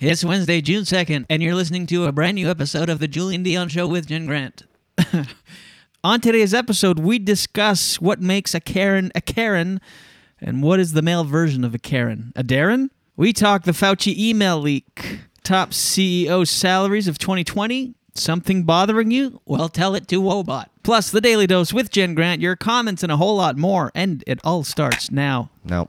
It's Wednesday, June 2nd, and you're listening to a brand new episode of The Julien Dionne Show with Jen Grant. On today's episode, we discuss what makes a Karen a Karen and what is the male version of a Karen. A Darren? We talk the Fauci email leak, top CEO salaries of 2020. Something bothering you? Well, tell it to Woebot. Plus, the Daily Dose with Jen Grant, your comments, and a whole lot more. And it all starts now. No.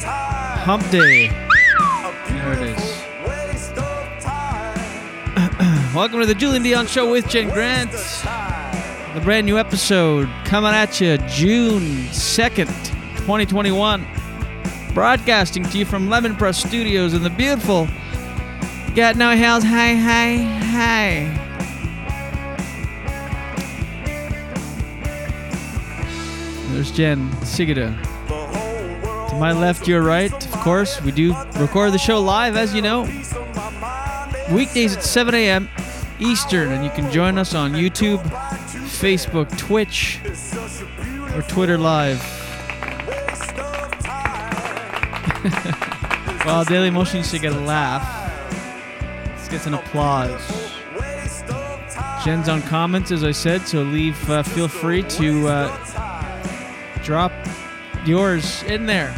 Time. Hump Day. There it is. beautiful waste of time. Welcome to the Julien Dionne Show with Jen Grant. The brand new episode coming at you June 2nd, 2021. Broadcasting to you from Lemon Press Studios in the beautiful Gatineau Hills. Hi, hi, hi. Jen Sigida. To my left, your right, of course. We do record the show live, as you know. Weekdays at 7 a.m. Eastern, and you can join us on YouTube, Facebook, Twitch, or Twitter Live. well, Daily Motion used to get a laugh. Let's get some applause. Jen's on comments, as I said, so leave. Uh, feel free to uh, drop yours in there.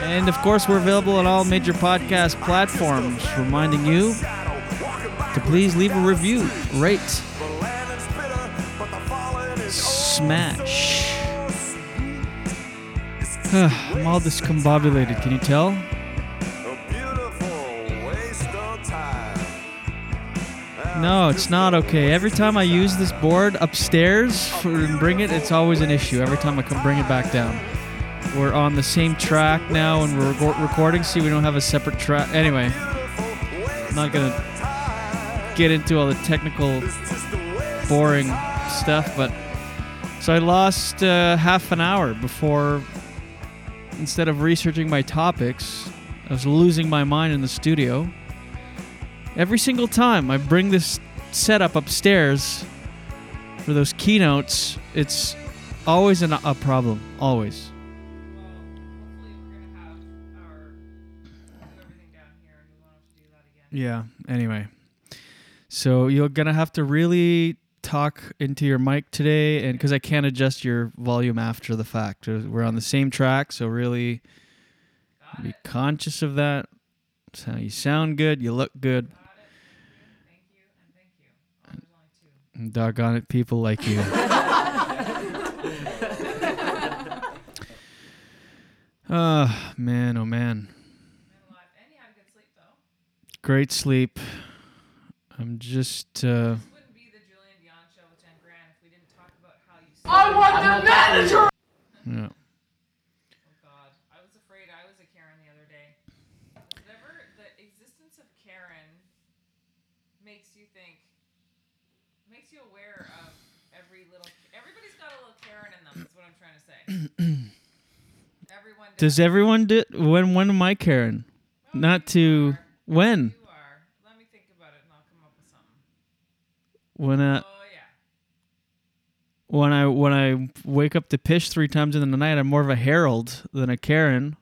And of course, we're available on all major podcast platforms. Reminding you to please leave a review, rate, smash. I'm all discombobulated. Can you tell? No, it's not okay. Every time I use this board upstairs and bring it, it's always an issue. Every time I come bring it back down. We're on the same track now and we're recording. See, we don't have a separate track. Anyway, I'm not going to get into all the technical, boring stuff, but. So I lost uh, half an hour before, instead of researching my topics, I was losing my mind in the studio. Every single time I bring this setup upstairs for those keynotes, it's always an, a problem. Always. Yeah, anyway. So you're going to have to really talk into your mic today and because I can't adjust your volume after the fact. Uh, We're on the same track, so really be conscious of that. So you sound good, you look good. And doggone it, people like you. oh, man, oh, man. Great sleep. I'm just. Uh, I want the manager! yeah. Oh God, I was afraid I was a Karen the other day. Whatever the existence of Karen makes you think, makes you aware of every little. Everybody's got a little Karen in them. Is what I'm trying to say. Everyone Does everyone do when when am I Karen? Not to when? Let me think about it, and I'll come up with something. When uh Oh yeah. when I when I wake up to pish three times in the night, I'm more of a herald than a Karen.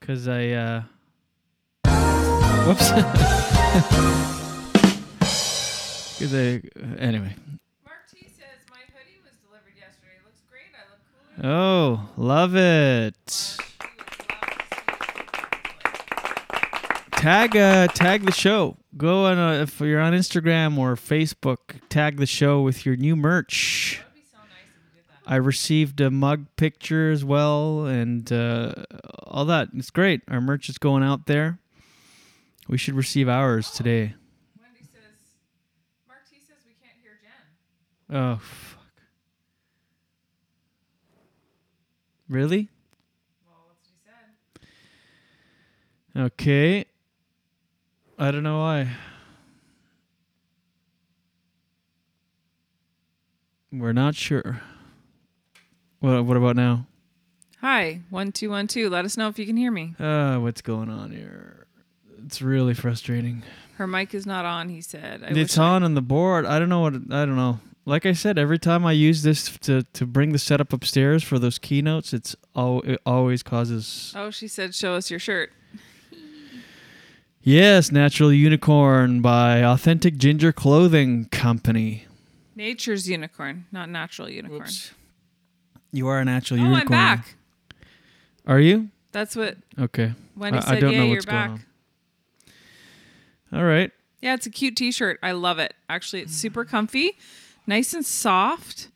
Cause I uh whoops. Cause I anyway. Mark T says my hoodie was delivered yesterday. It looks great. I look cooler. Oh, love it. Tag uh tag the show. Go on uh, if you're on Instagram or Facebook, tag the show with your new merch. I received a mug picture as well and uh, all that. It's great. Our merch is going out there. We should receive ours today. Wendy says, Mark T says we can't hear Jen. Oh Really? Well, that's what he said. Okay. I don't know why. We're not sure. What what about now? Hi, one two one two. Let us know if you can hear me. Uh what's going on here? It's really frustrating. Her mic is not on. He said. I it's I- on on the board. I don't know what I don't know. Like I said, every time I use this to to bring the setup upstairs for those keynotes, it's all it always causes Oh, she said, "Show us your shirt." Yes, Natural Unicorn by Authentic Ginger Clothing Company. Nature's unicorn, not natural unicorn. You are a natural Oh, unicorn. I'm back. Are you? That's what. Okay. Wendy I, said, I don't "Yeah, know you're what's back." going on. All right. Yeah, it's a cute T-shirt. I love it. Actually, it's super comfy, nice and soft,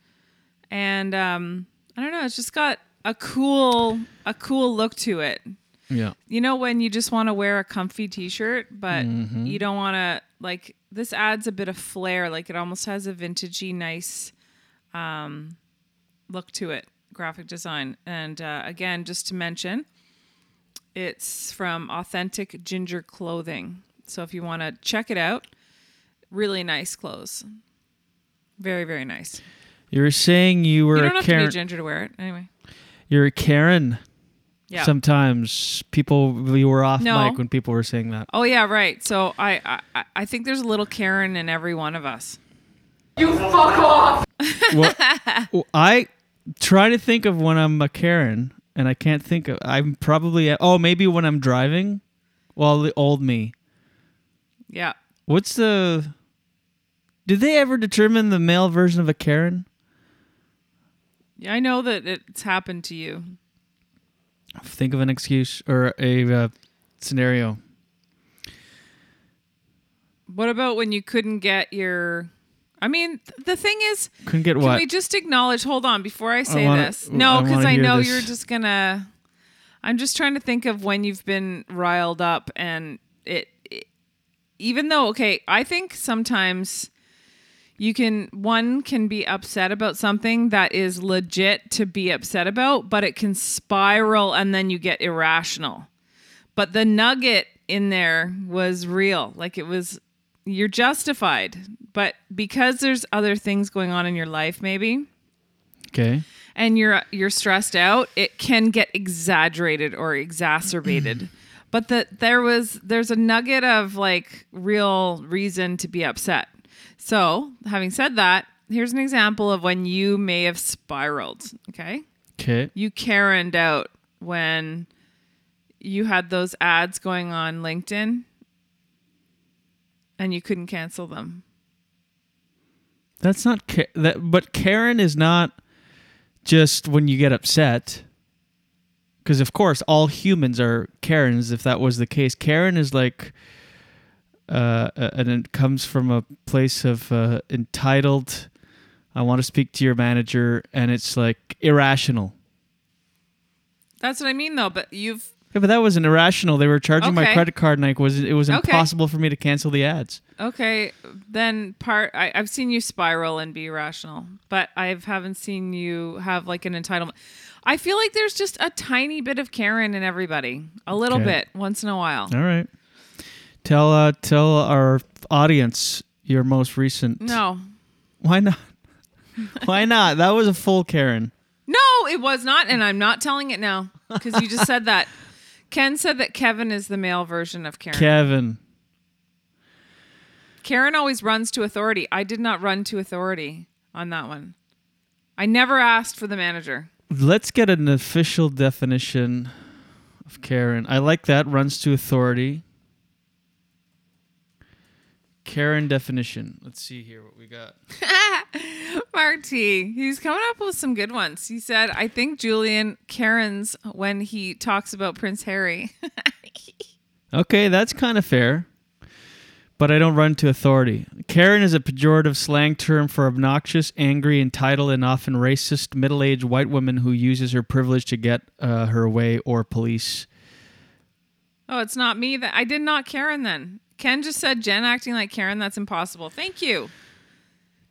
and um, I don't know. It's just got a cool, a cool look to it. Yeah. You know when you just want to wear a comfy T-shirt, but Mhm. you don't want to like. This adds a bit of flair. Like it almost has a vintagey, nice um, look to it. Graphic design, and uh, again, just to mention, it's from Authentic Ginger Clothing. So if you want to check it out, really nice clothes. Very very nice. You were saying you were you don't a have to Karen. be ginger to wear it anyway. You're a Karen. Yeah. Sometimes people you were off No. mic when people were saying that. Oh yeah, right. So I I, I think there's a little Karen in every one of us. You fuck off! well, well, I try to think of when I'm a Karen, and I can't think of. I'm probably oh maybe when I'm driving, Well, the old me. Yeah. What's the? Did they ever determine the male version of a Karen? Yeah, I know that it's happened to you. Think of an excuse or a uh, scenario. What about when you couldn't get your? I mean, th- the thing is, Couldn't get can we just acknowledge? Hold on, before I say wanna- this, no, because wanna I, know this. you're just gonna. I'm just trying to think of when you've been riled up, and it, it even though okay, I think sometimes you can one can be upset about something that is legit to be upset about, but it can spiral and then you get irrational. But the nugget in there was real. Like it was you're justified. But because there's other things going on in your life maybe Okay. and you're you're stressed out, it can get exaggerated or exacerbated. but that there was there's a nugget of like real reason to be upset. So, having said that, here's an example of when you may have spiraled, okay? Okay. You Karened out when you had those ads going on LinkedIn and you couldn't cancel them. That's not that, but Karen is not just when you get upset. Because of course, all humans are Karens. If that was the case, Karen is like, uh, and it comes from a place of uh, entitled. I want to speak to your manager, and it's like irrational. That's what I mean though, but you've Yeah, but that wasn't irrational. They were charging my credit card, and I was it was Okay. impossible for me to cancel the ads. Okay, then part I, I've seen you spiral and be irrational, but I haven't seen you have like an entitlement. I feel like there's just a tiny bit of Karen in everybody, a little Okay. bit once in a while. All right, tell uh, tell our audience your most recent. No, Why not? Why not? That was a full Karen. no, it was not, and I'm not telling it now because you just said that. Ken said that Kevin is the male version of Karen. Kevin. Karen always runs to authority. I did not run to authority on that one. I never asked for the manager. Let's get an official definition of Karen. I like that. Runs to authority. Karen definition. Let's see here what we got. Marty, he's coming up with some good ones. He said, I think Julien Karen's when he talks about Prince Harry. Okay, that's kind of fair. But I don't run to authority. Karen is a pejorative slang term for obnoxious, angry, entitled, and often racist middle aged white woman who uses her privilege to get uh, her way or police. oh, it's not me that I did not Karen then. Ken just said Jen acting like Karen. That's impossible. Thank you.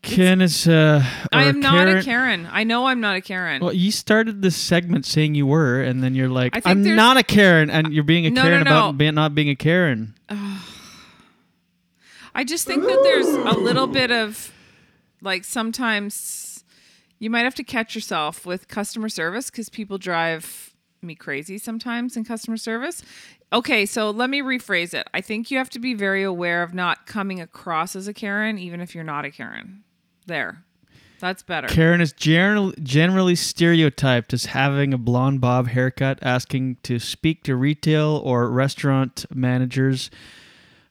Ken is. Uh, I am not a Karen. I know I'm not a Karen. Well, you started this segment saying you were, and then you're like, "I'm not a Karen," and you're being a No, Karen no, about no. being, not being a Karen. I just think that there's a little bit of like sometimes you might have to catch yourself with customer service because people drive me crazy sometimes in customer service. Okay, so let me rephrase it. I think you have to be very aware of not coming across as a Karen, even if you're not a Karen. There. That's better. Karen is general, generally stereotyped as having a blonde bob haircut, asking to speak to retail or restaurant managers,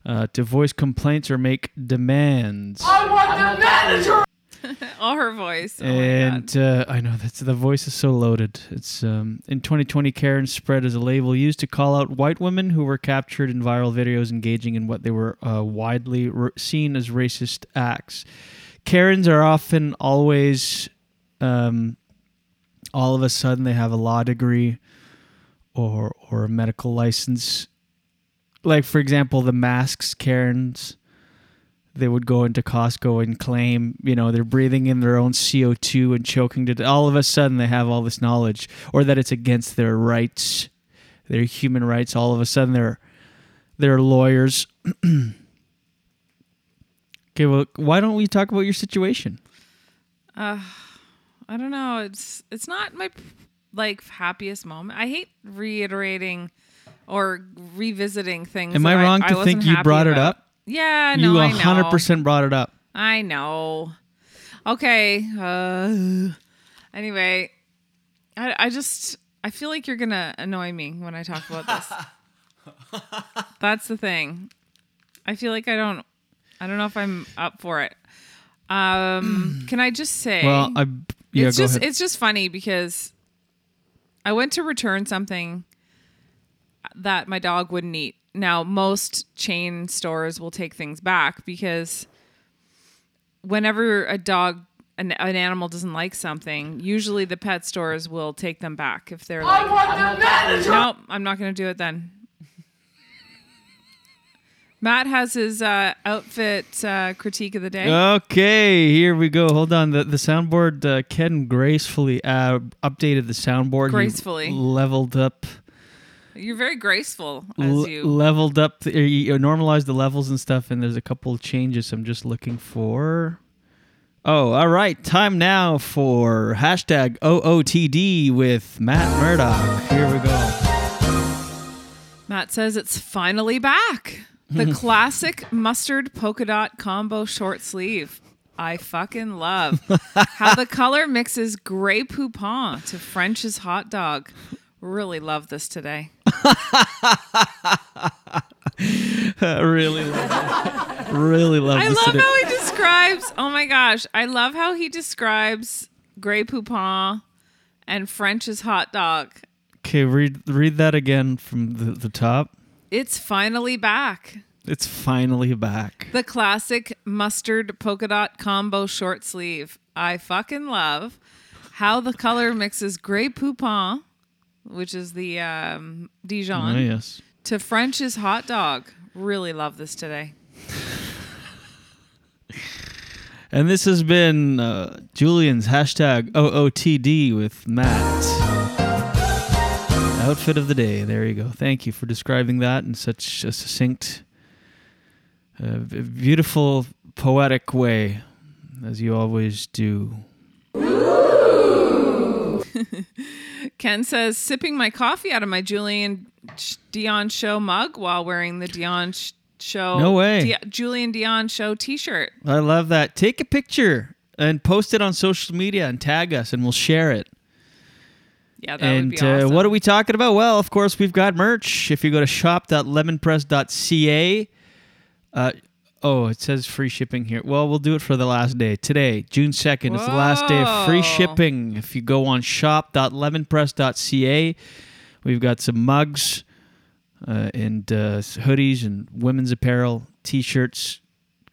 uh, to voice complaints or make demands. I want the manager! All her voice. Oh and uh, I know that's the voice is so loaded. It's um, in 2020, Karen spread as a label used to call out white women who were captured in viral videos engaging in what they were uh, widely r- seen as racist acts. Karens are often always, um, all of a sudden, they have a law degree or or a medical license. Like for example, the masks Karens they would go into Costco and claim, you know, they're breathing in their own CO2 and choking to. All of a sudden, they have all this knowledge, or that it's against their rights, their human rights. All of a sudden, they're they're lawyers. okay, well, why don't we talk about your situation? Uh, I don't know. It's it's not my like happiest moment. I hate reiterating or revisiting things. Am I wrong to wasn't think you brought it up? Yeah, no, you know. 100% brought it up. I know. Okay. Uh, anyway, I I just I feel like you're gonna annoy me when I talk about this. That's the thing. I feel like I don't. I don't know if I'm up for it. Um, can I just say? Well, I yeah, it's just ahead. it's just funny because I went to return something that my dog wouldn't eat. Now, most chain stores will take things back because whenever a dog an, an animal doesn't like something, usually the pet stores will take them back if they're like, want the manager! Nope, I'm not going to do it then. Matt has his uh, outfit uh, critique of the day. Okay, here we go. Hold on. The the soundboard uh, Ken gracefully uh, updated the soundboard. He Gracefully. leveled up You're very graceful as l- you. leveled up the, you normalized the levels and stuff and there's a couple of changes I'm just looking for. Oh, all right. Time now for hashtag OOTD with Matt Murdock. Here we go. Matt says it's finally back. The classic mustard polka dot combo short sleeve. I fucking love how the color mixes Grey Poupon to French's hot dog. Really love this today. Really love it. Really love I this love today. how he describes. Oh my gosh, I love how he describes Grey Poupon and French's hot dog. Okay, read read that again from the, the top. It's finally back. It's finally back. The classic mustard polka dot combo short sleeve. I fucking love how the color mixes Grey Poupon, which is the um, Dijon, Oh, yes. to French's hot dog. Really love this today. And this has been uh, Julien's hashtag OOTD with Matt. Outfit of the day. There you go. Thank you for describing that in such a succinct, uh, beautiful, poetic way, as you always do. Ken says, sipping my coffee out of my Julien Dionne show mug while wearing the Dionne show. No way. Di- Julien Dionne show T-shirt. I love that. Take a picture and post it on social media and tag us, and we'll share it. Yeah, that and would be awesome. uh, what are we talking about? Well, of course, we've got merch. If you go to shop.lemonpress.ca, uh, oh, it says free shipping here. Well, we'll do it for the last day. Today, June 2nd, is the last day of free shipping. If you go on shop.lemonpress.ca, we've got some mugs uh, and uh, hoodies and women's apparel, t shirts.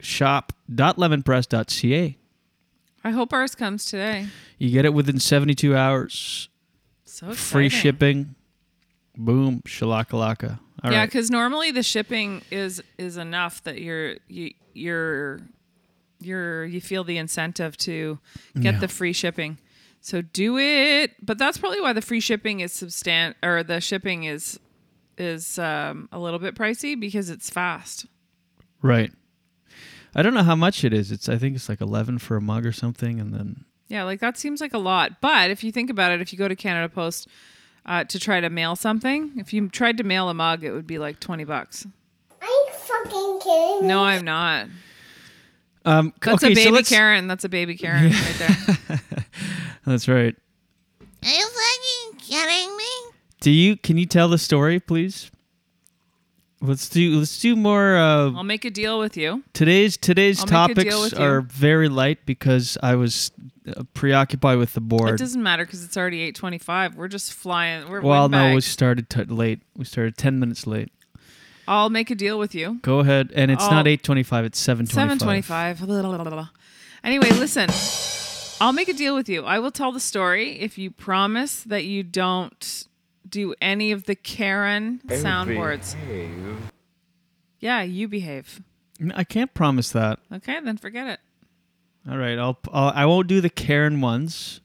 Shop.lemonpress.ca. I hope ours comes today. You get it within 72 hours. So Free shipping. Boom. Shalakalaka. All yeah, right. because normally the shipping is is enough that you're you you're you're you feel the incentive to get Yeah. the free shipping. So do it. But that's probably why the free shipping is substan or the shipping is is um, a little bit pricey because it's fast. Right. I don't know how much it is. It's I think it's like 11 for a mug or something and then Yeah, like that seems like a lot. But if you think about it, if you go to Canada Post uh, to try to mail something, if you tried to mail a mug, it would be like twenty bucks. Are you fucking kidding me? No, I'm not. um That's okay, a so baby let's- Karen. That's a baby Karen right there. That's right. Are you fucking kidding me? Do you can you tell the story, please? Let's do let's do more uh I'll make a deal with you. today's today's I'll make a deal topics are very light because I was uh, preoccupied with the board. It doesn't matter because it's already eight twenty-five. We're just flying. We're Well, no, we windbags. started t- late. We started 10 minutes late. I'll make a deal with you. Go ahead. And it's not I'll- 8:25, it's 7:25. Seven twenty-five. Anyway, listen. I'll make a deal with you. I will tell the story if you promise that you don't do any of the Karen soundboards. Yeah, you behave. I can't promise that. Okay, then forget it. All right, I'll, I'll I won't do the Karen ones.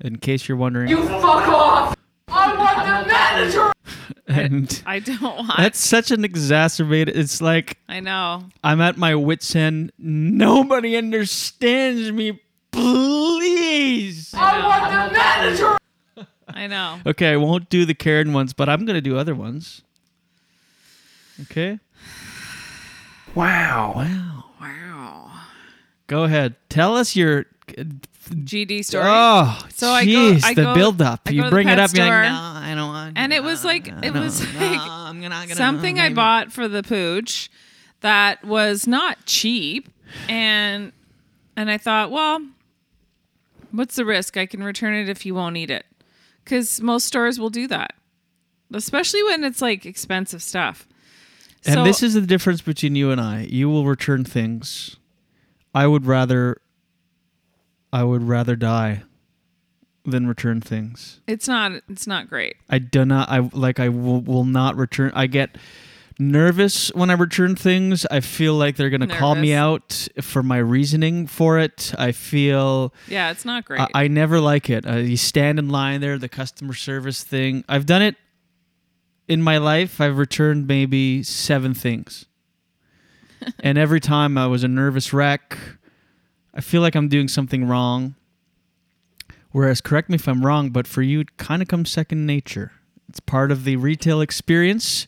In case you're wondering. You fuck off! I want the manager! and I don't want. that's such an exacerbated. It's like I know. I'm at my wits end. Nobody understands me. Please. I want the manager! I know. Okay, I won't do the Karen ones, but I'm gonna do other ones. Okay. Wow. Wow. Wow. Go ahead. Tell us your. GD story. Oh, so I go. jeez, I the go, build up. I You bring it pet up. You're like, no, I don't want and it was like it was no, like I'm not gonna- something I bought for the pooch that was not cheap, and and I thought, well, what's the risk? I can return it if you won't eat it, because most stores will do that, especially when it's like expensive stuff. And So- this is the difference between you and I. You will return things. I would rather I would rather die than return things. It's not. It's not great. I do not I like I will, will not return I get nervous when I return things. I feel like they're going to call me out for my reasoning for it. I feel Yeah, it's not great. I, I never like it. Uh, you stand in line there, the customer service thing. I've done it in my life. I've returned maybe seven things, and every time I was a nervous wreck. I feel like I'm doing something wrong. Whereas, correct me if I'm wrong, but for you, it kind of comes second nature. It's part of the retail experience.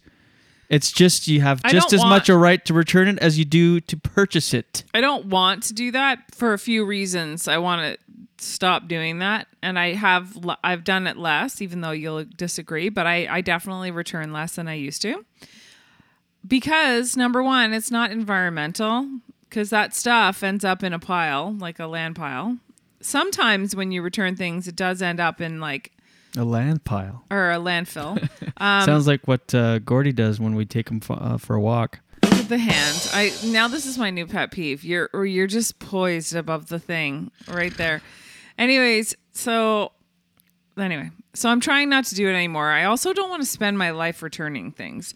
It's just you have I just as much a right to return it as you do to purchase it. I don't want to do that for a few reasons. I want to stop doing that, and I have I've done it less, even though you'll disagree. But I I definitely return less than I used to because number one, it's not environmental because that stuff ends up in a pile like a land pile. Sometimes when you return things, it does end up in like A land pile. or a landfill. Um, Sounds like what uh, Gordy does when we take him f- uh, for a walk. Look at the hand. I now this is my new pet peeve. You're or you're just poised above the thing right there. Anyways, so anyway, so I'm trying not to do it anymore. I also don't want to spend my life returning things,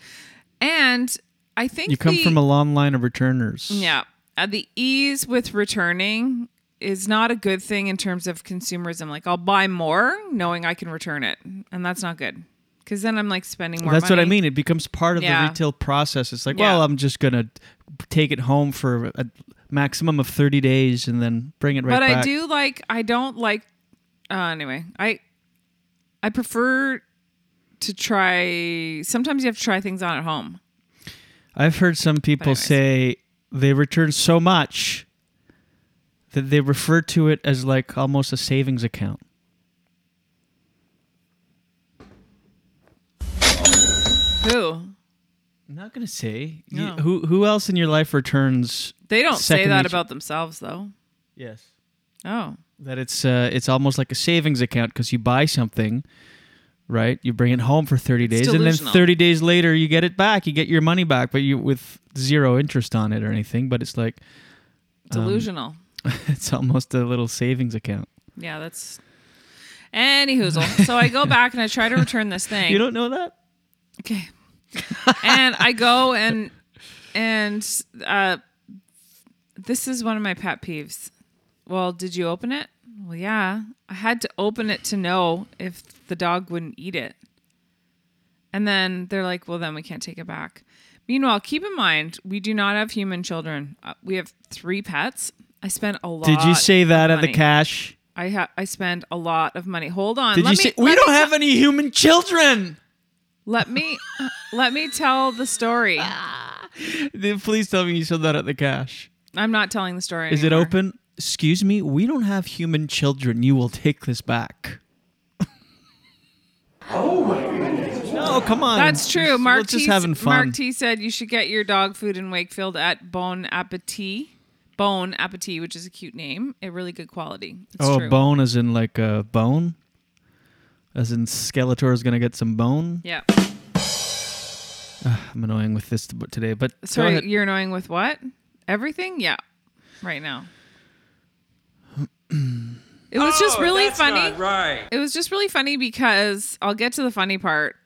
and I think You come the- from a long line of returners. yeah. Uh, the ease with returning is not a good thing in terms of consumerism. Like I'll buy more knowing I can return it, and that's not good. Because then I'm like spending more. That's what I mean. It becomes part of Yeah. the retail process. It's like, Yeah. well, I'm just gonna take it home for a maximum of 30 days and then bring it right back. but back. I do like. I don't like. Uh, anyway, I I prefer to try. Sometimes you have to try things on at home. I've heard some people say they return so much that they refer to it as like almost a savings account. Who? I'm not gonna say. You- No. who who else in your life returns? They don't say second that nature? about themselves, though. Yes. Oh. that it's uh, it's almost like a savings account because you buy something, right? You bring it home for thirty days, and then delusional. thirty days later you get it back. You get your money back, but you with zero interest on it or anything. But it's like um, Delusional. it's almost a little savings account. Yeah, that's. Any hoozle. so I go back and I try to return this thing. You don't know that? Okay. and I go and and uh this is one of my pet peeves. Well, did you open it? Well, yeah. I had to open it to know if the dog wouldn't eat it. And then they're like, "Well, then we can't take it back." Meanwhile, keep in mind, we do not have human children. Uh, we have 3 pets. I spent a lot Did you say of that at the money. cash? I ha- I spend a lot of money. Hold on. Did let you me, say we don't me have any human children? Let me let me tell the story. Please tell me you said that at the cash. I'm not telling the story. Is it open? Excuse me, we don't have human children. You will take this back. oh. No, come on. That's true. Mark just T, having fun. Mark T said you should get your dog food in Wakefield at Bon Appetit. Bone Appetit, which is a cute name, a really good quality. It's oh, true. bone as in like a bone? As in Skeletor is going to get some bone? Yeah. Ah, I'm annoying with this today, but go Sorry, you're annoying with what? Everything? Yeah. Right now. It was just Oh, really that's funny. not right. It was just really funny because I'll get to the funny part.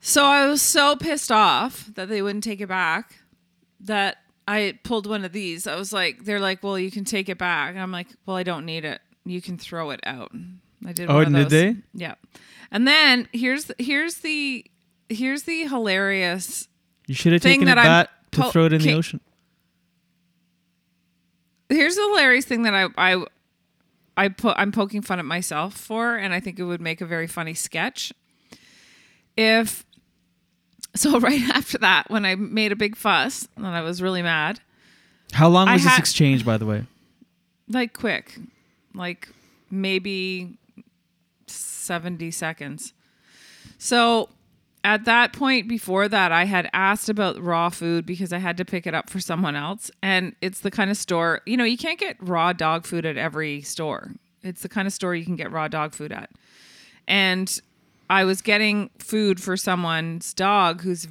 So I was so pissed off that they wouldn't take it back that I pulled one of these. I was like, they're like, well, you can take it back. I'm like, well, I don't need it. You can throw it out. I did. Oh, one of did they? Yeah. And then here's here's the here's the hilarious You should have taken it that I'm to throw it in the ocean. here's the hilarious thing that I I I put I'm poking fun at myself for, and I think it would make a very funny sketch. If so, right after that, when I made a big fuss and I was really mad, How long was this exchange, by the way? like quick, like maybe seventy seconds. So at that point before that, I had asked about raw food because I had to pick it up for someone else. And it's the kind of store, you know, you can't get raw dog food at every store. It's the kind of store you can get raw dog food at. And I was getting food for someone's dog who's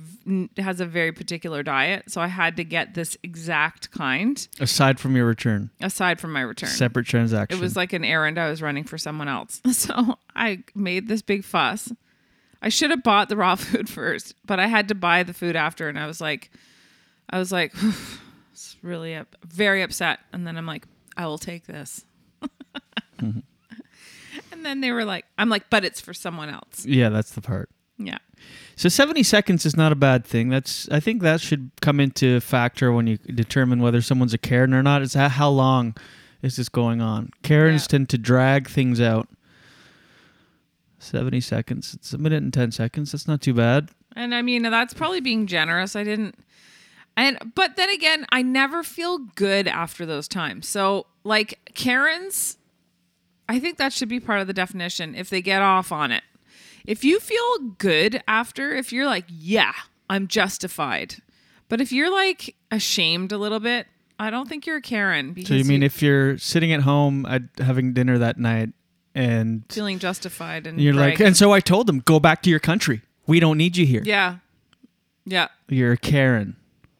has a very particular diet, so I had to get this exact kind Aside from your return, aside from my return. separate transaction. It was like an errand I was running for someone else. So I made this big fuss. I should have bought the raw food first, but I had to buy the food after. And I was like, I was like, it's really up, very upset. And then I'm like, I will take this. Mm-hmm. And then they were like, I'm like, but it's for someone else. yeah, that's the part. Yeah. So 70 seconds is not a bad thing. That's I think that should come into factor when you determine whether someone's a Karen or not. Is that how long is this going on? Karens tend to drag things out. 70 seconds. It's a minute and 10 seconds. That's not too bad. And I mean, that's probably being generous. I didn't and but then again, I never feel good after those times. So, like Karens, I think that should be part of the definition if they get off on it. If you feel good after, if you're like, yeah, I'm justified. But if you're like ashamed a little bit, I don't think you're a Karen because So you mean if you're sitting at home at having dinner that night and feeling justified and you're like and so I told them go back to your country. We don't need you here. Yeah. Yeah. You're a Karen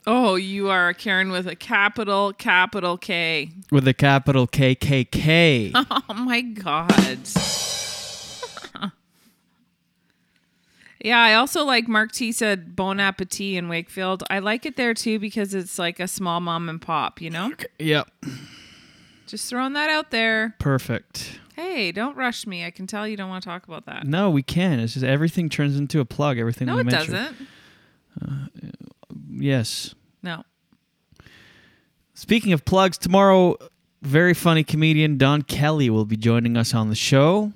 Oh, you are a Karen with a capital, capital K. with a capital K K K. Oh my god. yeah, I also like Mark T said Bon Appetit in Wakefield. I like it there too because it's like a small mom and pop, you know? Yep. Just throwing that out there. Perfect. Hey, don't rush me. I can tell you don't want to talk about that. No, we can. It's just everything turns into a plug. Everything No, we it mention. doesn't. Uh, Yes. No. Speaking of plugs, tomorrow, very funny comedian Don Kelly will be joining us on the show.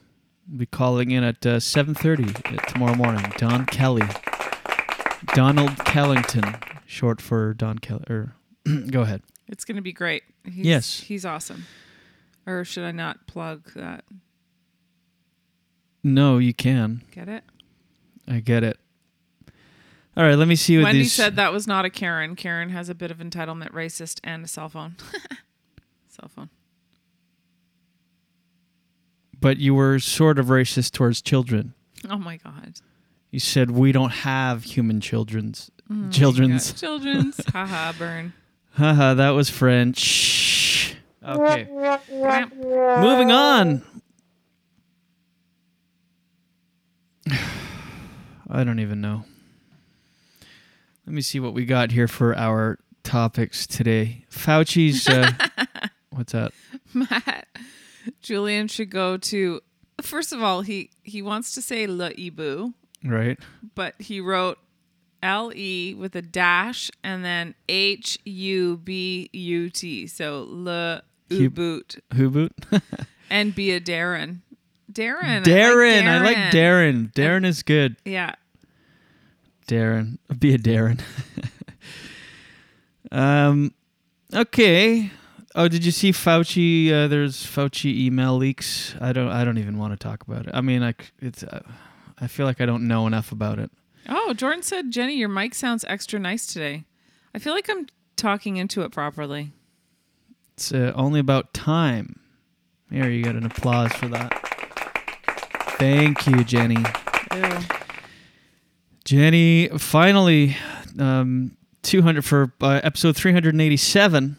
We'll be calling in at uh, 7.30 tomorrow morning. Don Kelly. Donald Kellington, short for Don Kelly. Or, go ahead. It's going to be great. He's, Yes. He's awesome. Or should I not plug that? No, you can. Get it? I get it. All right, let me see what Wendy these... said that was not a Karen. Karen has a bit of entitlement, racist, and a cell phone. cell phone. But you were sort of racist towards children. Oh my god. You said we don't have human children's Oh children's. Children's. Haha, burn. Haha, that was French. Okay. Moving on. I don't even know. Let me see what we got here for our topics today. Fauci's. Uh, what's that? Matt, Julien should go to. First of all, he he wants to say Le Ibu, Right? but he wrote L E with a dash and then H U B U T. So Le Who boot? and be a Darren. Darren. Darren. I I like Darren. Darren is good. Yeah. Darren. Be a Darren. um, okay. Oh, did you see Fauci? Uh, there's Fauci email leaks. I don't. I don't even want to talk about it. I mean, like it's. Uh, I feel like I don't know enough about it. Oh, Jordan said, Jenny, your mic sounds extra nice today. I feel like I'm talking into it properly. It's uh, only about time. Here, you got an applause for that. Thank you, Jenny. Ew. Jenny, finally, um, 200 for uh, episode 387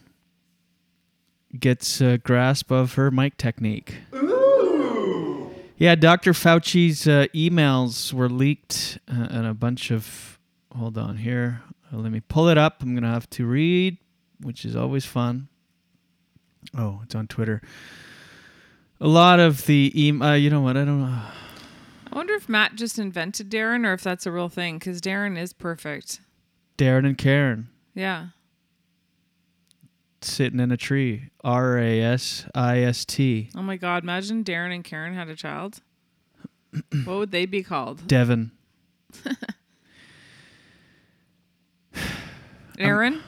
gets a grasp of her mic technique. Ooh. Yeah, Dr. Fauci's uh, emails were leaked, uh, and a bunch of. Hold on here. Uh, let me pull it up. I'm going to have to read, which is always fun. Oh, it's on Twitter. A lot of the email. Uh, you know what? I don't know. I wonder if Matt just invented Darren or if that's a real thing because Darren is perfect. Darren and Karen. Yeah. sitting in a tree. R A S I S T. Oh my God. Imagine Darren and Karen had a child. what would they be called? Devon. Aaron?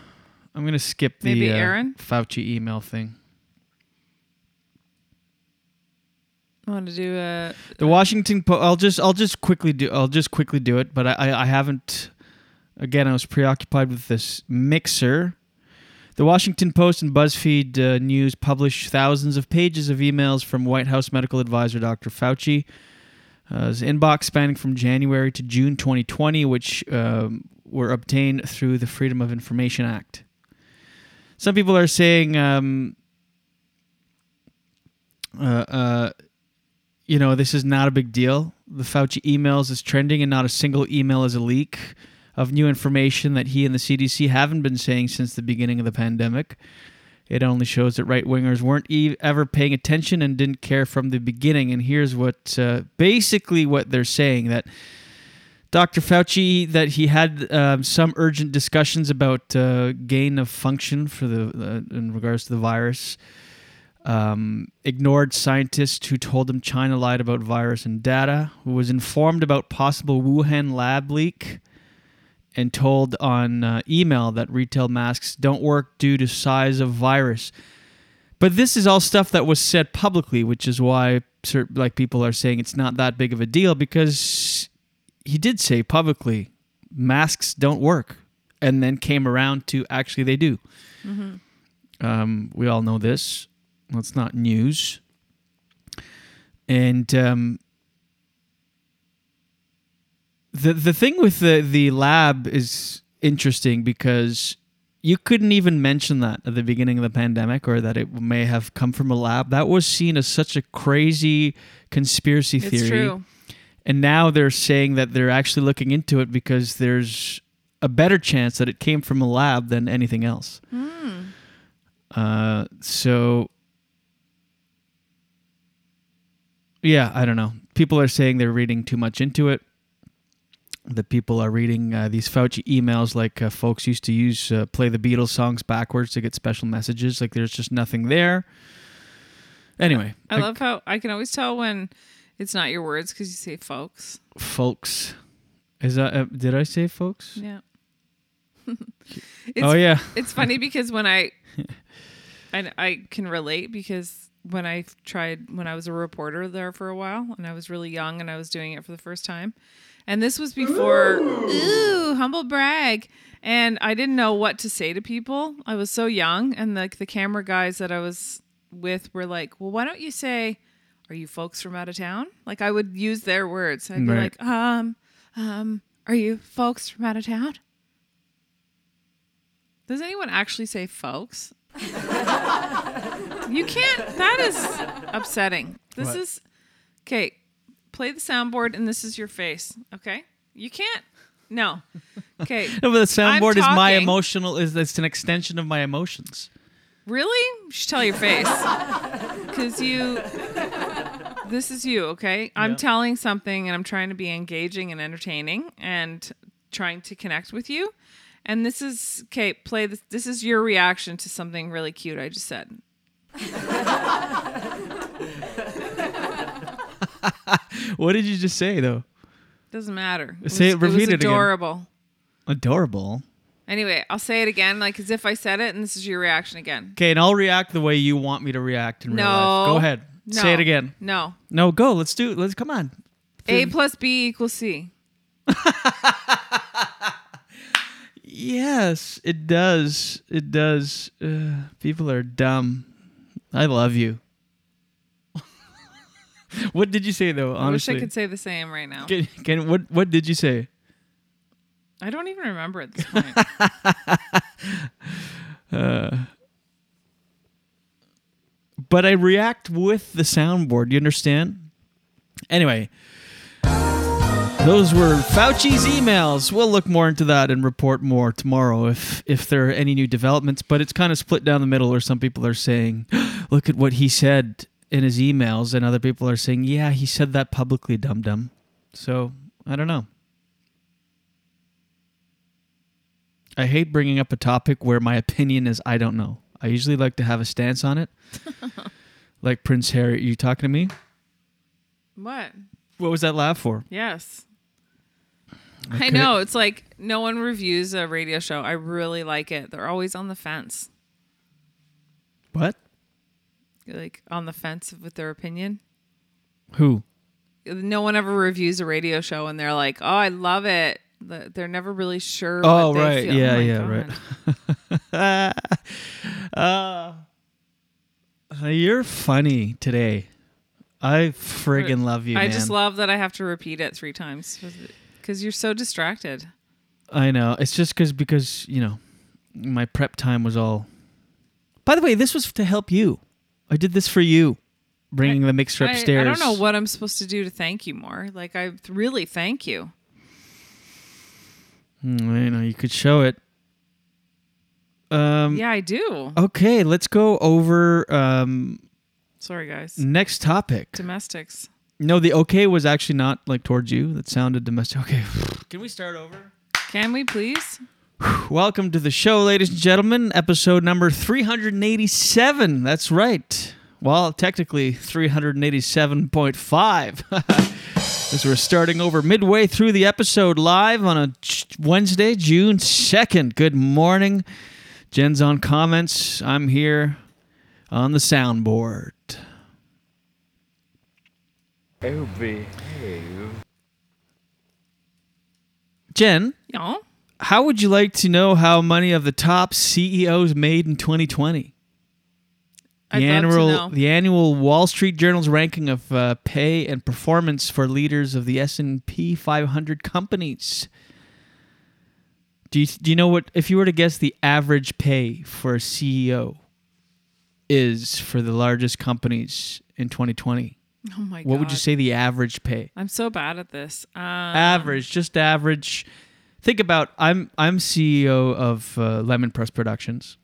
I'm gonna skip the Maybe uh, Aaron? Fauci email thing. Want to do a The Washington Post. I'll just I'll just quickly do I'll just quickly do it, but I I, I haven't. Again, I was preoccupied with this mixer. The Washington Post and BuzzFeed uh, News published thousands of pages of emails from White House medical advisor Dr. Fauci. Uh, his inbox spanning from January to June 2020, which um, were obtained through the Freedom of Information Act. Some people are saying, um, uh, uh, you know, this is not a big deal. The Fauci emails is trending, and not a single email is a leak of new information that he and the CDC haven't been saying since the beginning of the pandemic. It only shows that right wingers weren't e- ever paying attention and didn't care from the beginning. And here's what uh, basically what they're saying that Dr. Fauci that he had um, some urgent discussions about uh, gain of function for the uh, in regards to the virus. Um, ignored scientists who told him China lied about virus and data. Was informed about possible Wuhan lab leak and told on uh, email that retail masks don't work due to size of virus. But this is all stuff that was said publicly, which is why like people are saying it's not that big of a deal because he did say publicly masks don't work and then came around to actually they do. Mhm. Um, we all know this. Well, it's not news. And um, the the thing with the the lab is interesting because you couldn't even mention that at the beginning of the pandemic or that it may have come from a lab. That was seen as such a crazy conspiracy It's theory. true. And now they're saying that they're actually looking into it because there's a better chance that it came from a lab than anything else. Hmm. Uh, so yeah, I don't know. People are saying they're reading too much into it. That people are reading uh, these Fauci emails like uh, folks used to use uh, play the Beatles songs backwards to get special messages. Like there's just nothing there. Anyway, I like, love how I can always tell when it's not your words because you say folks. folks. Is that uh, did I say folks? Yeah. Oh, yeah. It's funny because when I, I I can relate because when I tried when I was a reporter there for a while and I was really young and I was doing it for the first time, and this was before ooh humble brag, and I didn't know what to say to people. I was so young, and like the camera guys that I was with were like, well, why don't you say, are you folks from out of town? Like I would use their words. I'd be Right. like, um, um, are you folks from out of town? Does anyone actually say folks? You can't. That is upsetting. This What? is okay. Play the soundboard, and this is your face. Okay, you can't. No. Okay. No, but the soundboard is my talking. emotional. Is it's an extension of my emotions. Really? You should tell your face. Because you. This is you, okay? I'm Yeah. telling something and I'm trying to be engaging and entertaining and trying to connect with you. And this is, okay, play this. This is your reaction to something really cute I just said. What did you just say though? Doesn't matter. It Say was, it. Repeat was it again. adorable. Adorable. Anyway, I'll say it again, like as if I said it, and this is your reaction again. Okay, and I'll react the way you want me to react in real life. Go ahead. Say it again. No. No, go. Let's do it. Let's come on. A plus B equals C. Yes, it does. It does. Uh, people are dumb. I love you. what did you say though? Honestly, I wish I could say the same right now. Can, can what what did you say? I don't even remember at this point. Uh, but I react with the soundboard. You understand? Anyway, those were Fauci's emails. We'll look more into that and report more tomorrow if if there are any new developments. But it's kind of split down the middle, where some people are saying, "Look at what he said in his emails," and other people are saying, "Yeah, he said that publicly, dum dum." So I don't know. I hate bringing up a topic where my opinion is I don't know. I usually like to have a stance on it. like Prince Harry, are you talking to me? what? What was that laugh for? Yes. I I know. It's like no one reviews a radio show. I really like it. They're always on the fence. What? Like on the fence with their opinion. Who? No one ever reviews a radio show and they're like, "Oh, I love it." They're never really sure. Oh, what they right. feel. Yeah, oh yeah, God. right. uh, you're funny today. I friggin' love you, I man. just love that I have to repeat it three times because you're so distracted. I know. It's just because because you know my prep time was all. By the way, this was to help you. I did this for you, bringing the mixer upstairs. I, don't know what I'm supposed to do to thank you more. Like I really thank you. Hmm, you know, you could show it. Um, yeah, I do. Okay, let's go over um, Sorry, guys. next topic. Domestics. No, the okay was actually not like towards you. That sounded domestic. Okay. Can we start over? Can we please? Welcome to the show, ladies and gentlemen. Episode number 387. That's right. Well, technically 387.5. As we're starting over midway through the episode live on a Wednesday, June 2nd. Good morning. Jen's on comments. I'm here on the soundboard. Oh, Jen, Yeah. how would you like to know how many of the top CEOs made in 2020? I'd the love to annual know. the annual Wall Street Journal's ranking of uh, pay and performance for leaders of the S and P 500 companies. Do you do you know what if you were to guess the average pay for a CEO is for the largest companies in 2020? Oh my god. What would you say the average pay? I'm so bad at this. Um, average, just average. Think about I'm I'm CEO of uh, Lemon Press Productions,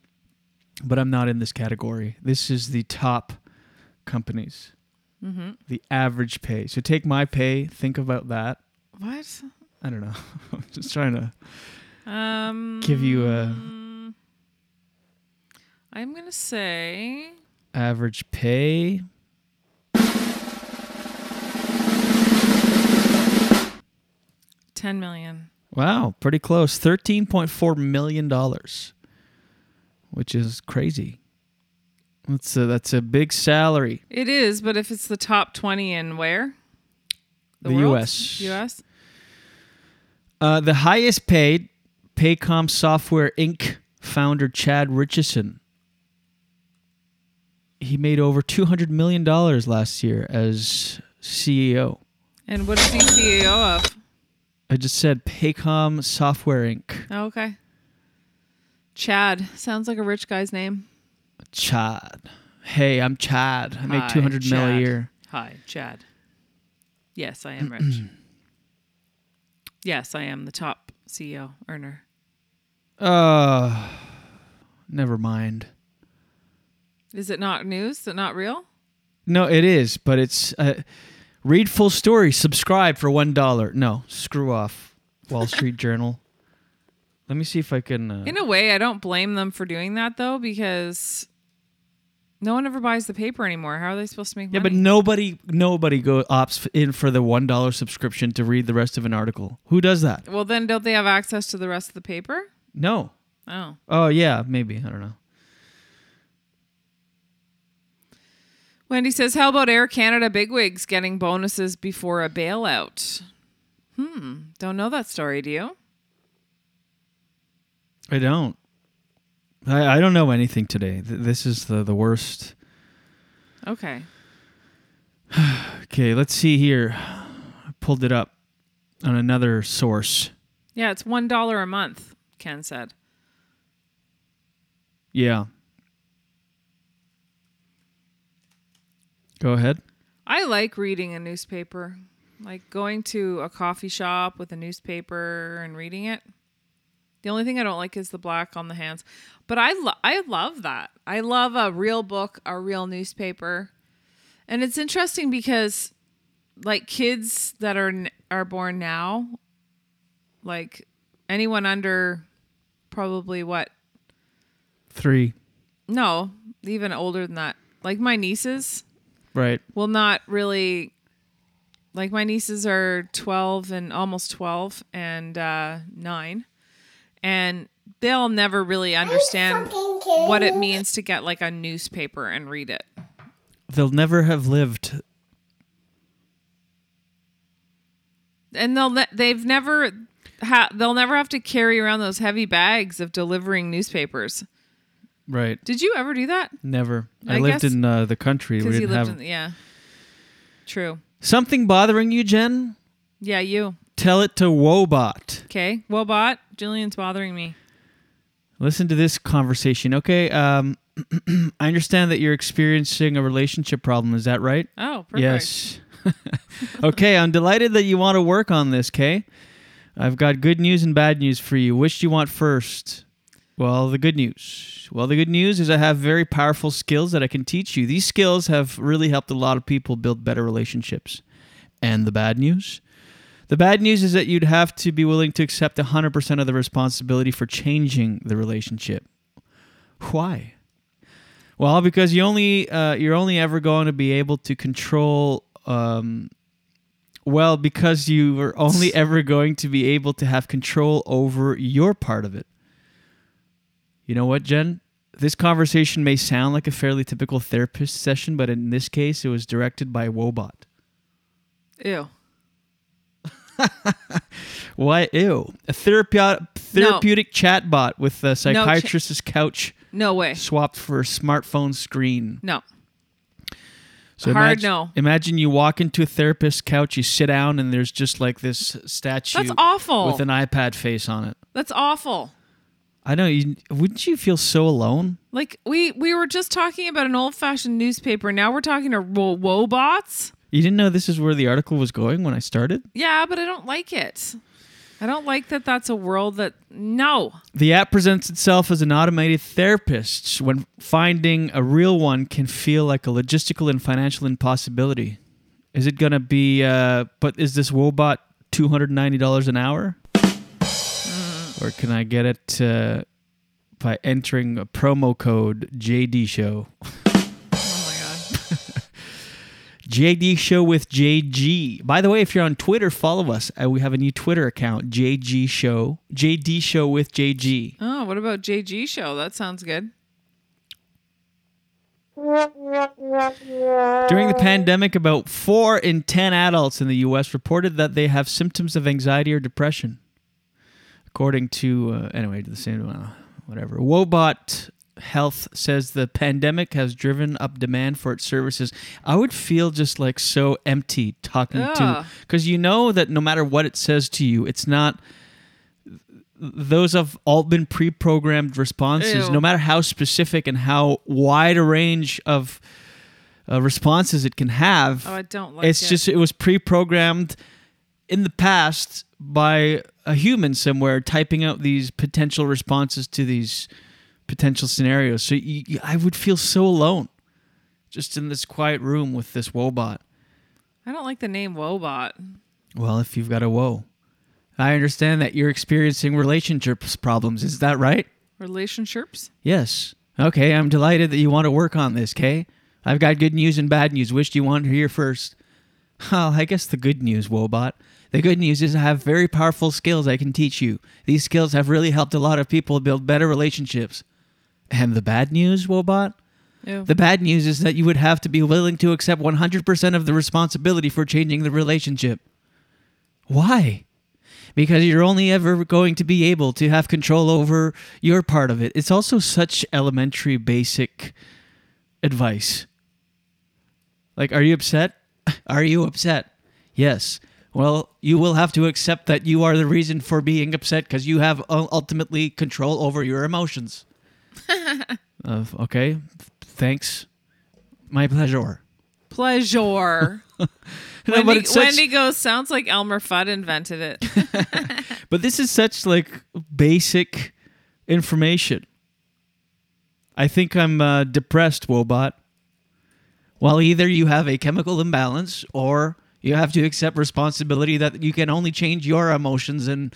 but I'm not in this category. This is the top companies. Mhm. The average pay. So take my pay. Think about that. What? I don't know. I'm just trying to Um, give you a I'm gonna say average pay. Ten million. Wow, pretty close. Thirteen point four million dollars, which is crazy. That's a, that's a big salary. It is, but if it's the top twenty in where? The world? US. U.S. Uh, the highest paid Paycom Software Inc. founder Chad Richison. He made over two hundred million dollars last year as CEO. And what is he CEO of? I just said Paycom Software Inc. Oh, okay. Chad sounds like a rich guy's name. Chad. Hey, I'm Chad. I make Hi, two hundred mil a Chad. year. Hi, Chad. Yes, I am rich. yes, I am the top CEO earner. Uh, never mind. Is it not news? Is it not real? No, it is, but it's uh, read full story. Subscribe for one dollar. No, screw off. Wall Street Journal. Let me see if I can. Uh, In a way, I don't blame them for doing that though, because no one ever buys the paper anymore. How are they supposed to make yeah, but nobody, nobody go opts in for the one dollar subscription to read the rest of an article. Who does that? well, then don't they have access to the rest of the paper? No. Oh. Oh yeah, maybe I don't know. Wendy says, "How about Air Canada bigwigs getting bonuses before a bailout?" Hmm. Don't know that story, do you? I don't. I, I don't know anything today. Th- This is the the worst. Okay. Okay, let's see here. I pulled it up on another source. Yeah, it's one dollar a month. Ken said. Yeah. Go ahead. I like reading a newspaper, like going to a coffee shop with a newspaper and reading it. The only thing I don't like is the black on the hands, but I lo- I love that. I love a real book, a real newspaper, and it's interesting because, like kids that are n- are born now, like anyone under, probably what Three. no, even older than that, like my nieces, Right. will not really. Like my nieces are 12 and almost 12 and uh, 9 and they'll never really understand what it means to get like a newspaper and read it. They'll never have lived. And they'll ne- they've never ha- they'll never have to carry around those heavy bags of delivering newspapers. Right. Did you ever do that? Never. I, I lived in uh, the country. We didn't lived have in yeah. True. something bothering you, Jen. Yeah, you. Tell it to Woebot. Okay. Woebot, Julien's bothering me. Listen to this conversation, okay? Um, I understand that you're experiencing a relationship problem. Is that right? Oh, perfect. Yes. okay, I'm delighted that you want to work on this, Kay. I've got good news and bad news for you. Which do you want first? Well, the good news. Well, the good news is I have very powerful skills that I can teach you. These skills have really helped a lot of people build better relationships. And the bad news? The bad news is that you'd have to be willing to accept 100% of the responsibility for changing the relationship. Why? Well, because you only uh, you're only ever going to be able to control. Um, well, because you are only ever going to be able to have control over your part of it. You know what, Jen? This conversation may sound like a fairly typical therapist session, but in this case, it was directed by a Woebot. Ew. Why? Ew. A therapeut- therapeutic chatbot with a psychiatrist's couch No way. swapped for a smartphone screen. No. So Hard imagine, no. Imagine you walk into a therapist's couch, you sit down, and there's just like this statue. That's awful. With an iPad face on it. That's awful. I know. You, wouldn't you feel so alone? Like we we were just talking about an old fashioned newspaper. Now we're talking to ro- wobots. You didn't know this is where the article was going when I started? Yeah, but I don't like it. I don't like that. That's a world that no. The app presents itself as an automated therapist when finding a real one can feel like a logistical and financial impossibility. Is it going to be, uh, but is this robot $290 an hour? Or can I get it uh, by entering a promo code JD Show? Oh my god. JD Show with JG. By the way, if you're on Twitter, follow us. Uh, we have a new Twitter account, JG Show, JD Show with JG. Oh, what about JG show? That sounds good. During the pandemic, about four in 10 adults in the U.S. reported that they have symptoms of anxiety or depression. According to, uh, anyway, to the same, uh, whatever. Woebot Health says the pandemic has driven up demand for its services. I would feel just like so empty talking to, because you know that no matter what it says to you, it's not those have all been pre-programmed responses Ew. no matter how specific and how wide a range of uh, responses it can have Oh, I don't like it's it. just it was pre-programmed in the past by a human somewhere typing out these potential responses to these potential scenarios so you, you- i would feel so alone just in this quiet room with this Woebot I don't like the name Woebot. well if you've got a woe i understand that you're experiencing relationships problems is that right Relationships? Yes. Okay, I'm delighted that you want to work on this, Kay. I've got good news and bad news. Which do you want to hear first? Well, I guess the good news, Woebot. The good news is I have very powerful skills I can teach you. These skills have really helped a lot of people build better relationships. And the bad news, Woebot? Ew. The bad news is that you would have to be willing to accept 100% of the responsibility for changing the relationship. Why? Because you're only ever going to be able to have control over your part of it. It's also such elementary, basic advice. Like, are you upset? Are you upset? Yes. Well, you will have to accept that you are the reason for being upset because you have ultimately control over your emotions. Uh, okay. Thanks. My pleasure. Pleasure. No, Wendy, such- Wendy goes, sounds like Elmer Fudd invented it. But this is such like basic information. I think I'm uh, depressed, Woebot. Well, either you have a chemical imbalance or you have to accept responsibility that you can only change your emotions and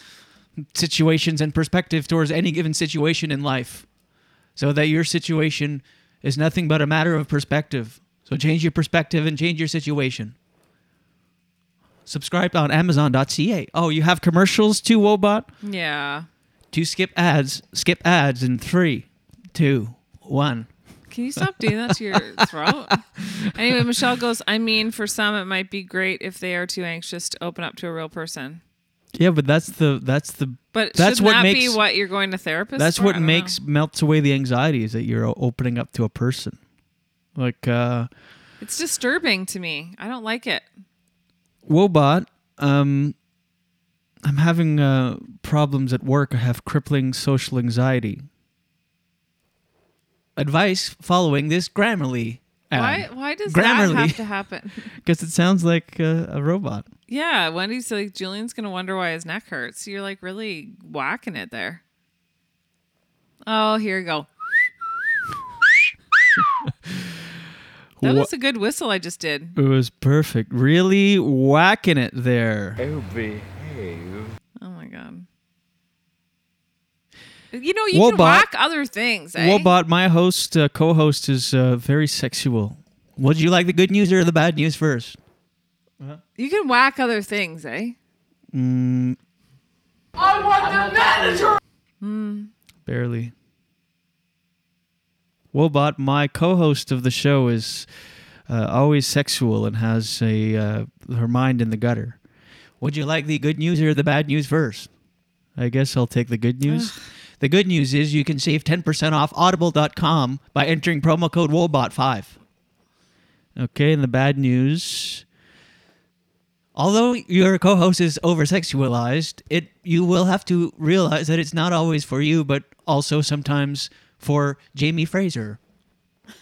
situations and perspective towards any given situation in life. So that your situation is nothing but a matter of perspective. So change your perspective and change your situation. Subscribe on Amazon.ca. Oh, you have commercials too, Woebot? yeah. To skip ads. Skip ads in three, two, one. Can you stop doing that to your throat? Anyway, Michelle goes, I mean, for some, it might be great if they are too anxious to open up to a real person. Yeah, but that's the that's the But that's shouldn't what that makes be what you're going to therapist that's for? What don't know. makes melts away the anxiety is that you're opening up to a person. Like uh It's disturbing to me. I don't like it. Woebot, um I'm having uh problems at work. I have crippling social anxiety. Advice following this Grammarly. ad. Why? Why does Grammarly. that have to happen? Because it sounds like uh, a robot. yeah, Wendy's like Julien's gonna wonder why his neck hurts. You're like really whacking it there. Oh, here you go. That Wha- was a good whistle I just did. It was perfect. Really whacking it there. Oh my god. You know, you can Woebot- whack other things, eh? Woebot, my host, uh, co-host, is uh, very sexual. Would you like the good news or the bad news first? You can whack other things, eh? Mm, I want the manager. Hmm. barely. Woebot, my co-host of the show, is uh, always sexual and has a uh, her mind in the gutter. Would you like the good news or the bad news first? I guess I'll take the good news. The good news is you can save 10% off audible.com by entering promo code WOBOT5. Okay, and the bad news although your co-host is over-sexualized, it you will have to realize that it's not always for you, but also sometimes for Jamie Fraser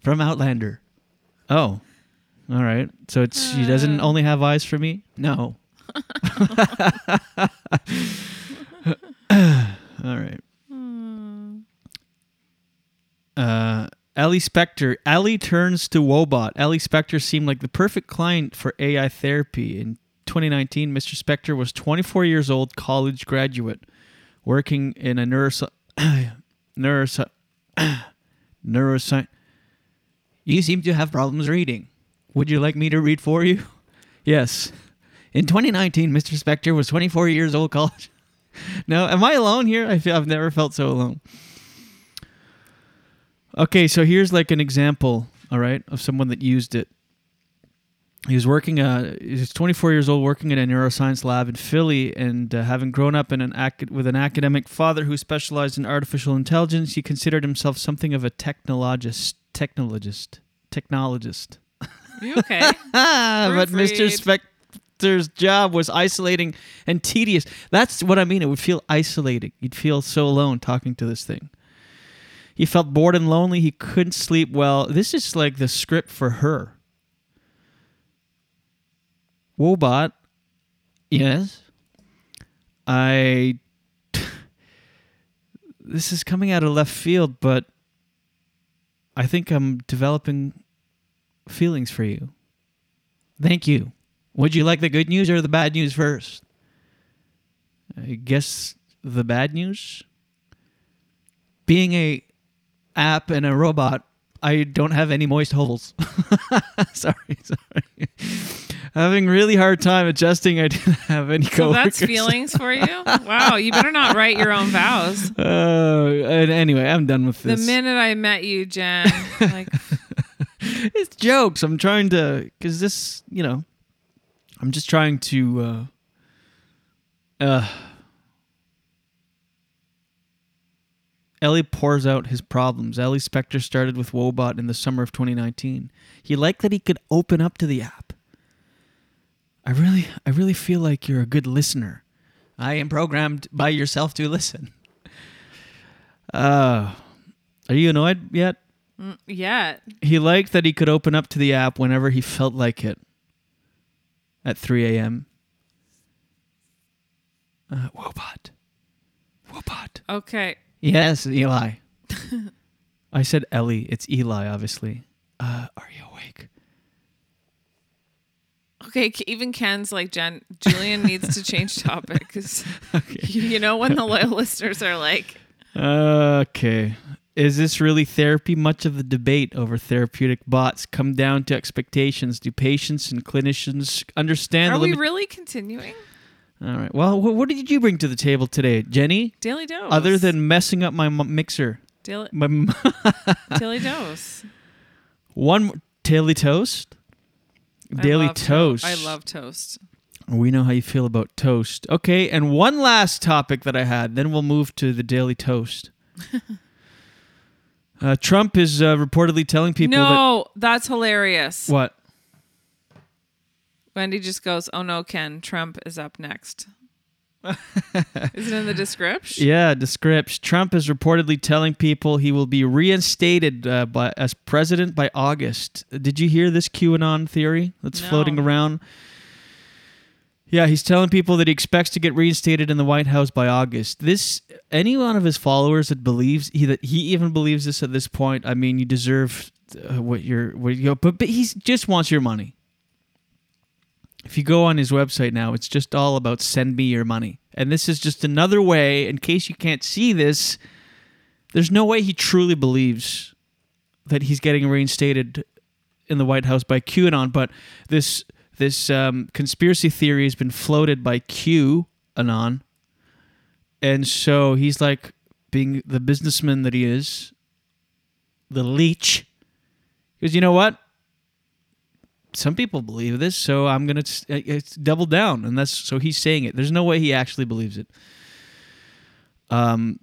from Outlander. Oh, all right. So it's she doesn't uh. only have eyes for me. No. all right. Uh, Ellie Specter. Ellie turns to Woebot. Ellie Specter seemed like the perfect client for AI therapy. In 2019, Mr. Specter was 24 years old, college graduate, working in a neurosci- neurosci- neuroscience. You seem to have problems reading. Would you like me to read for you? Yes. In 2019, Mr. Specter was 24 years old, college. no, am I alone here? I feel I've never felt so alone. Okay, so here's like an example, all right, of someone that used it. He was working. Uh, he's 24 years old, working in a neuroscience lab in Philly, and uh, having grown up in an ac- with an academic father who specialized in artificial intelligence, he considered himself something of a technologist. Technologist. Technologist. You okay? but Mr. Proofread. Specter's job was isolating and tedious. That's what I mean. It would feel isolating. You'd feel so alone talking to this thing. He felt bored and lonely. He couldn't sleep well. This is like the script for her. Woebot. Yes. I. This is coming out of left field, but I think I'm developing feelings for you. Thank you. Would you like the good news or the bad news first? I guess the bad news. Being a app and a robot, I don't have any moist holes. sorry, sorry. Having really hard time adjusting. I didn't have any So coworkers. that's feelings for you? Wow, you better not write your own vows. Uh, anyway, I'm done with this. The minute I met you, Jen, like it's jokes. I'm trying to, because this, you know, I'm just trying to, uh, uh, Ellie pours out his problems. Ellie Specter started with Woebot in the summer of 2019. He liked that he could open up to the app. I really, I really feel like you're a good listener. I am programmed by yourself to listen. Uh, are you annoyed yet? mm, yeah. He liked that he could open up to the app whenever he felt like it at 3 a.m. Uh, Woebot. Woebot. Okay. Yes, Eli. I said Ellie. It's Eli, obviously. Uh, are you awake? Okay, even Ken's like Jen. Julien needs to change topic 'cause you, you know when the loyal listeners are like, Okay. Is this really therapy? Much of the debate over therapeutic bots come down to expectations. Do patients and clinicians understand "Are we limit- really continuing?" All right. Well, wh- what did you bring to the table today, Jenny? Daily dose. Other than messing up my m- mixer. Daily, My m- daily dose. One daily toast. I Daily to- toast. I love toast. We know how you feel about toast. Okay, and one last topic that I had, then we'll move to the daily toast. uh, Trump is uh, reportedly telling people no, that's hilarious. that what? Wendy just goes, "Oh no, Ken, Trump is up next." Is it in the description? Yeah, descripts. Trump is reportedly telling people he will be reinstated uh, by, as president by August. Did you hear this QAnon theory that's floating around? Yeah, he's telling people that he expects to get reinstated in the White House by August. This any one of his followers that believes he that he even believes this at this point. I mean, you deserve uh, what you're what you but but he just wants your money. If you go on his website now, it's just all about send me your money. And this is just another way, in case you can't see this, there's no way he truly believes that he's getting reinstated in the White House by QAnon. But this this um, conspiracy theory has been floated by QAnon. And so he's like being the businessman that he is, the leech. Because you know what? some people believe this, so I'm gonna uh, it's double down, and that's so he's saying it. There's no way he actually believes it. Um,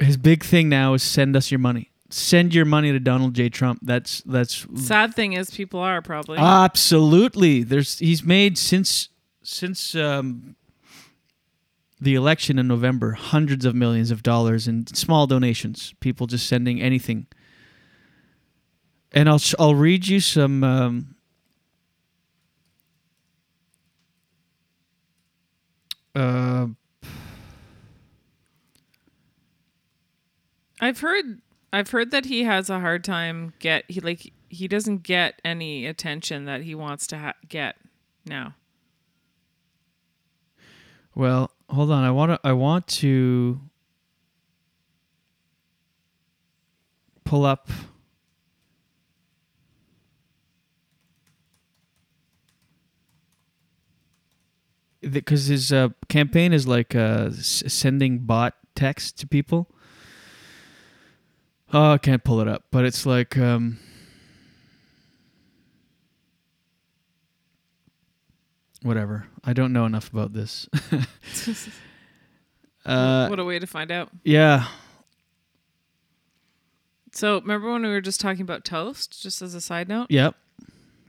his big thing now is send us your money. Send your money to Donald J. Trump. That's that's Sad thing is, people are probably. absolutely. There's he's made since since um, the election in November hundreds of millions of dollars in small donations. People just sending anything. And I'll I'll read you some. Um, uh, I've heard I've heard that he has a hard time get he like he doesn't get any attention that he wants to ha- get now. well, hold on. I want to. I want to pull up. Because his uh, campaign is like uh, sending bot text to people. Oh, I can't pull it up, but it's like um, whatever. I don't know enough about this. uh, what a way to find out. yeah. So remember when we were just talking about toast? Just as a side note. Yep.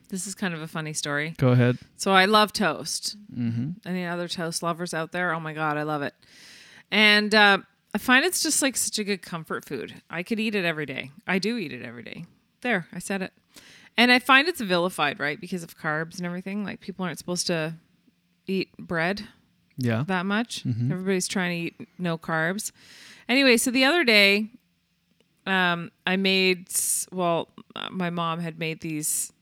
This is kind of a funny story. Go ahead. So I love toast. Mhm. Any other toast lovers out there? Oh my god, I love it. And uh, I find it's just like such a good comfort food. I could eat it every day. I do eat it every day. There, I said it. And I find it's vilified, right, because of carbs and everything. Like people aren't supposed to eat bread Yeah. that much. Mhm. Everybody's trying to eat no carbs. Anyway, so the other day, um, I made well, uh, my mom had made these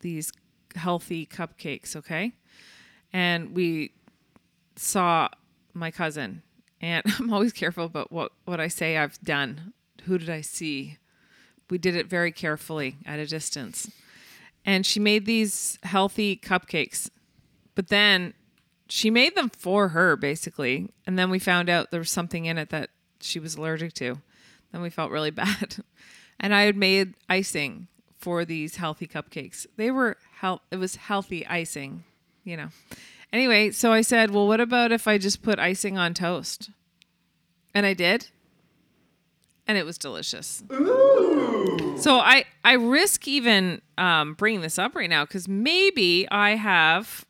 these healthy cupcakes, okay, and we saw my cousin, and I'm always careful about what what I say I've done. Who did I see? We did it very carefully at a distance, and she made these healthy cupcakes, but then she made them for her basically. And then we found out there was something in it that she was allergic to. Then we felt really bad. And i had made icing for these healthy cupcakes. They were health it was healthy icing you know anyway so i said well what about if i just put icing on toast and i did and it was delicious so I I risk even um, bringing this up right now because maybe I have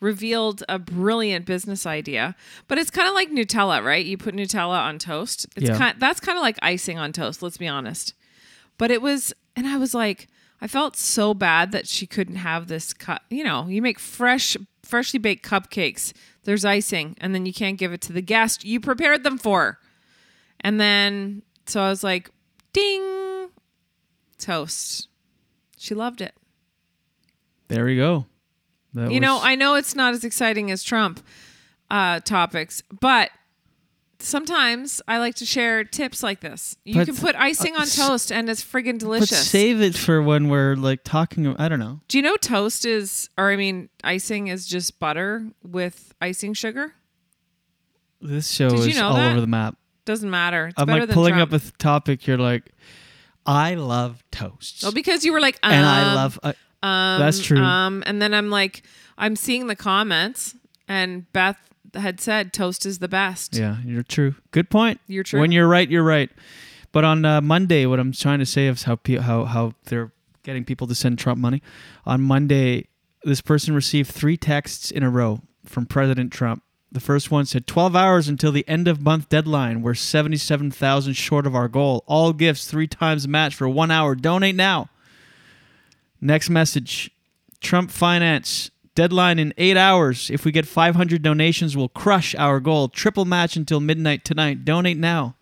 revealed a brilliant business idea, but it's kind of like Nutella, right? You put Nutella on toast. It's Yeah. kind that's kind of like icing on toast. Let's be honest. But it was, and I was like, I felt so bad that she couldn't have this cut. You know, you make fresh, freshly baked cupcakes. There's icing, and then you can't give it to the guest you prepared them for. And then, so I was like, ding, toast. She loved it. There we go. That you know, I know it's not as exciting as Trump uh, topics, but sometimes I like to share tips like this. You But, can put icing uh, on s- toast, and it's friggin' But delicious. save it for when we're like talking. I don't know. Do you know toast is, or I mean, icing is just butter with icing sugar? This show Did you is know all that? over the map. Doesn't matter. It's I'm like pulling Trump. up a topic. You're like, I love toast. Oh, because you were like, um, and I love. Uh, um, that's true. Um, and then I'm like, I'm seeing the comments, and Beth had said toast is the best. Yeah, you're true. Good point. You're true. When you're right, you're right. But on uh, Monday, what I'm trying to say is how pe- how how they're getting people to send Trump money. On Monday, this person received three texts in a row from President Trump. The first one said 12 hours until the end of month deadline. We're 77,000 short of our goal. All gifts three times match for one hour. Donate now. Next message Trump finance deadline in eight hours. If we get 500 donations, we'll crush our goal. Triple match until midnight tonight. Donate now.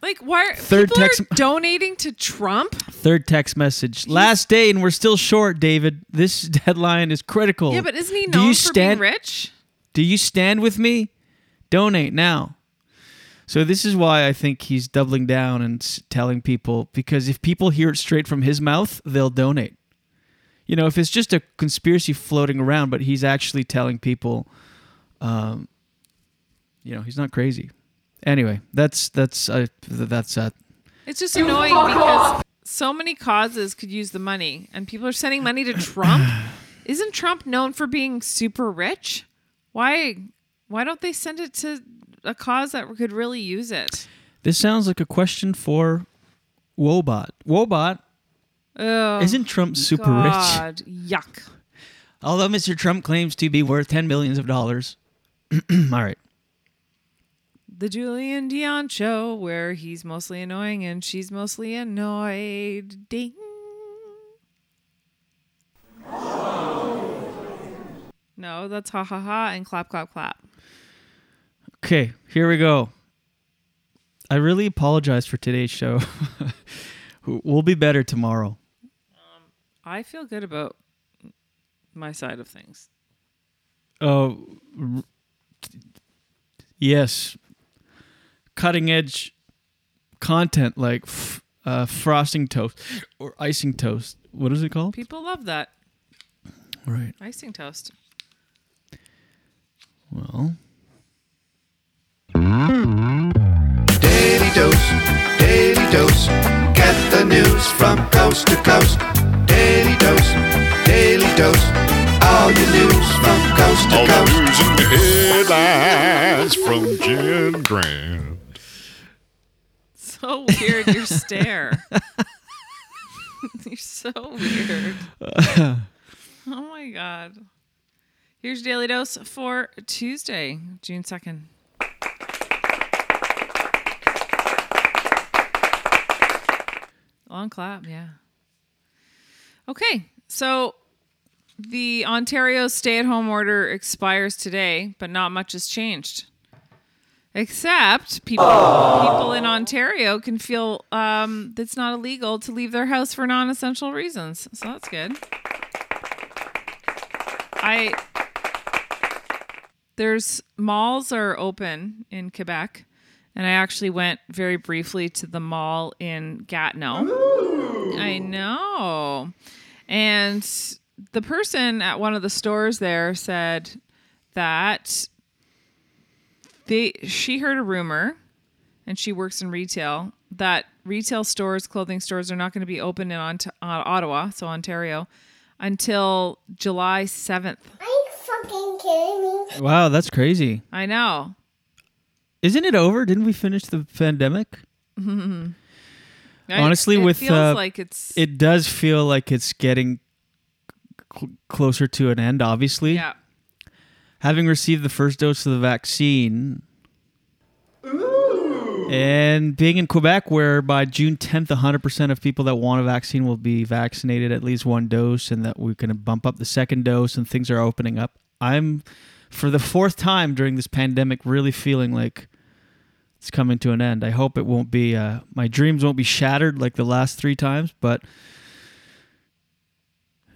Like, why are Third people text- are donating to Trump? Third text message. Last day, and we're still short, David. This deadline is critical. Yeah, but isn't he Do known you for stand, being rich? Do you stand with me? Donate now. So this is why I think he's doubling down and telling people because if people hear it straight from his mouth, they'll donate. You know, if it's just a conspiracy floating around, but he's actually telling people, um, you know, he's not crazy. Anyway, that's that's uh, th- that's uh, It's just annoying because so many causes could use the money, and people are sending money to Trump. Isn't Trump known for being super rich? Why? Why don't they send it to a cause that could really use it? this sounds like a question for Woebot. Woebot, Oh, Isn't Trump super rich? God, Yuck. although Mr. Trump claims to be worth ten millions of dollars. All right. The Julien Dionne show, where he's mostly annoying and she's mostly annoyed. Ding. No, that's ha ha ha and clap clap clap. Okay, here we go. I really apologize for today's show. we'll be better tomorrow. I feel good about my side of things. Oh, r- yes. Cutting edge content like f- uh, frosting toast or icing toast. What is it called? People love that. Right. Icing toast. Well, Daily dose, daily dose. Get the news from coast to coast. Daily dose, daily dose. All your news from coast to All the coast. news and headlines from Jen Grant. So weird, your stare. You're so weird. oh my god. Here's Daily Dose for Tuesday, June 2nd. Long clap, yeah. Okay, so the Ontario stay at home order expires today, but not much has changed. Except people people in Ontario can feel um, it's not illegal to leave their house for non-essential reasons. So that's good. I there's malls are open in Quebec, and I actually went very briefly to the mall in Gatineau. I know, and the person at one of the stores there said that they she heard a rumor and she works in retail that retail stores clothing stores are not going to be open in Ont- uh, ottawa so ontario until july 7th Are you fucking kidding me? wow, that's crazy. i know Isn't it over? Didn't we finish the pandemic? I- Honestly, it with feels uh, like it's it does feel like it's getting cl- closer to an end. Obviously, yeah having received the first dose of the vaccine and being in Quebec, where by June 10th, 100% of people that want a vaccine will be vaccinated at least one dose, and that we're going to bump up the second dose and things are opening up. I'm, for the fourth time during this pandemic, really feeling like it's coming to an end. I hope it won't be, uh, my dreams won't be shattered like the last three times, but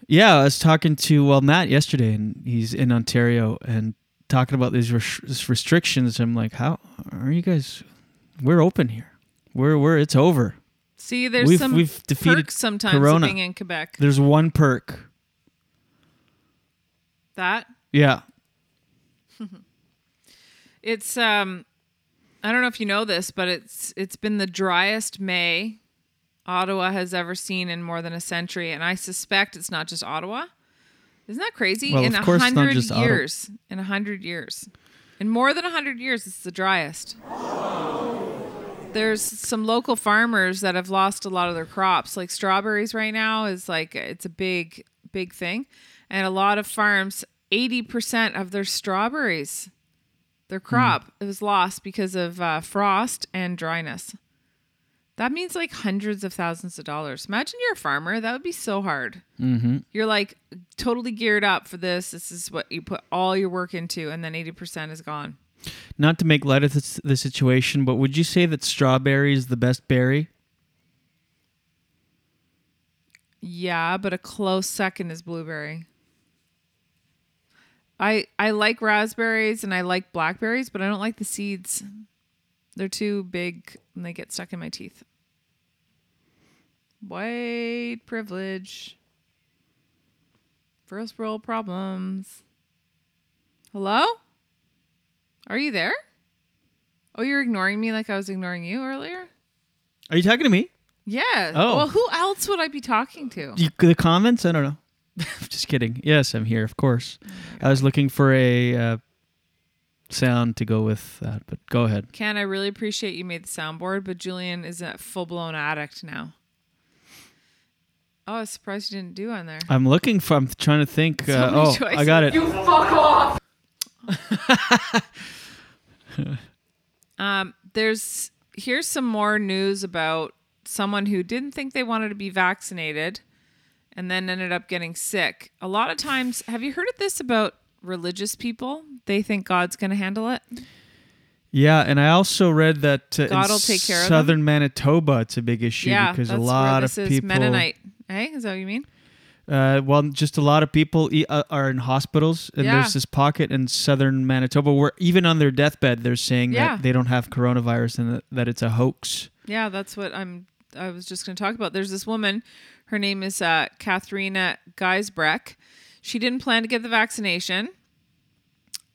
yeah, I was talking to well Matt yesterday, and he's in Ontario, and talking about these res- restrictions. I'm like, how are you guys? We're open here. We're we're it's over. see there's We've- some we've defeated perks sometimes Corona. being in quebec There's one perk. that Yeah. It's um I don't know if you know this, but it's it's been the driest May Ottawa has ever seen in more than a century, and I suspect it's not just Ottawa. Isn't that crazy? Well, in a course it's not hundred just Ottawa. years, in a hundred years, in more than a hundred years, it's the driest. There's some local farmers that have lost a lot of their crops. Like strawberries right now is like it's a big, big thing, and a lot of farms, eighty percent of their strawberries, their crop, it was lost because of uh, frost and dryness. That means like hundreds of thousands of dollars. Imagine you're a farmer. That would be so hard. Mm-hmm. You're like totally geared up for this. This is what you put all your work into, and then 80% is gone. Not to make light of this, the situation, but would you say that strawberry is the best berry? Yeah, but a close second is blueberry. I I like raspberries and I like blackberries, but I don't like the seeds. They're too big and they get stuck in my teeth. White privilege. First world problems. Hello? Are you there? Oh, you're ignoring me like I was ignoring you earlier? Are you talking to me? Yeah. Oh. Well, who else would I be talking to? You, the comments? I don't know. Just kidding. Yes, I'm here, of course. I was looking for a uh, sound to go with that, but go ahead. Ken, I really appreciate you made the soundboard, but Julien is a full blown addict now. Oh, I was surprised you didn't do on there. I'm looking for. I'm trying to think. So uh, many oh, I got it. You fuck off. um, there's here's some more news about someone who didn't think they wanted to be vaccinated and then ended up getting sick. A lot of times, have you heard of this about religious people? They think God's going to handle it. Yeah, and I also read that uh, God in will take care of southern Manitoba, it's a big issue yeah, because a lot this of is people. Mennonite. Hey, is that what you mean? Uh, well, just a lot of people e- uh, are in hospitals, and Yeah. there's this pocket in southern Manitoba where even on their deathbed they're saying Yeah. that they don't have coronavirus and that, that it's a hoax. Yeah, that's what I'm. I was just going to talk about. There's this woman. Her name is uh, Katharina Geisbreck. She didn't plan to get the vaccination,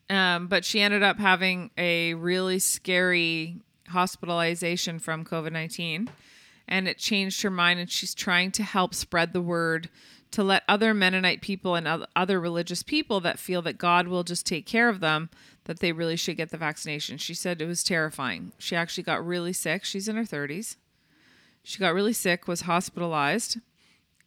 um, but she ended up having a really scary hospitalization from COVID nineteen, and it changed her mind. And she's trying to help spread the word to let other Mennonite people and other religious people that feel that God will just take care of them that they really should get the vaccination. She said it was terrifying. She actually got really sick. She's in her 30s. She got really sick, was hospitalized,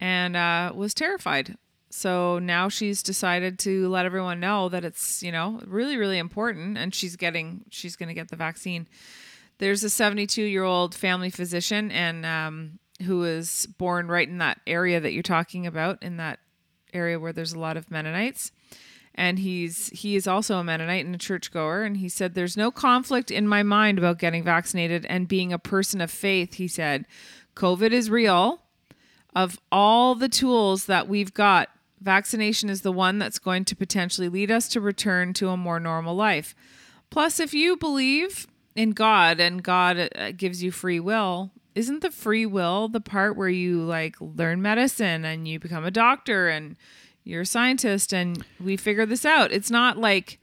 and uh, was terrified. So now she's decided to let everyone know that it's, you know, really, really important and she's getting, she's going to get the vaccine. There's a 72 year old family physician and um, who was born right in that area that you're talking about, in that area where there's a lot of Mennonites and he's he is also a Mennonite and a churchgoer and he said there's no conflict in my mind about getting vaccinated and being a person of faith he said covid is real of all the tools that we've got vaccination is the one that's going to potentially lead us to return to a more normal life plus if you believe in god and god uh, gives you free will isn't the free will the part where you like learn medicine and you become a doctor and you're a scientist and we figure this out. It's not like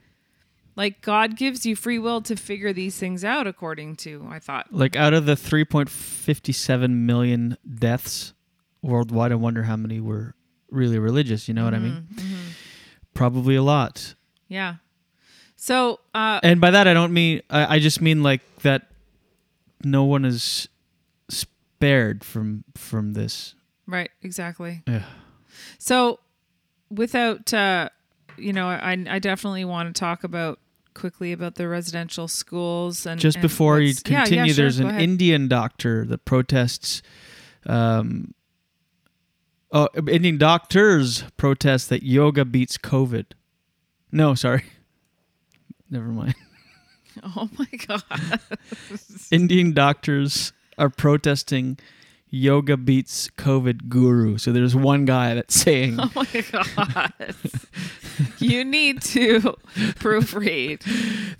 like God gives you free will to figure these things out according to I thought. Like out of the 3.57 million deaths worldwide, I wonder how many were really religious. You know what I mean? Mm-hmm, Probably a lot. Yeah. So uh And by that, I don't mean, I, I just mean like that no one is spared from from this. right, exactly. Yeah. So without uh you know, I I definitely want to talk about quickly about the residential schools and Just and before you what's- Yeah, yeah, continue, sure, there's an ahead. Indian doctor that protests. Um, Uh, oh, Indian doctors protest that yoga beats COVID. No, sorry. Never mind. Oh my god. Indian doctors are protesting yoga beats COVID guru. So there's one guy that's saying Oh my god. you need to proofread.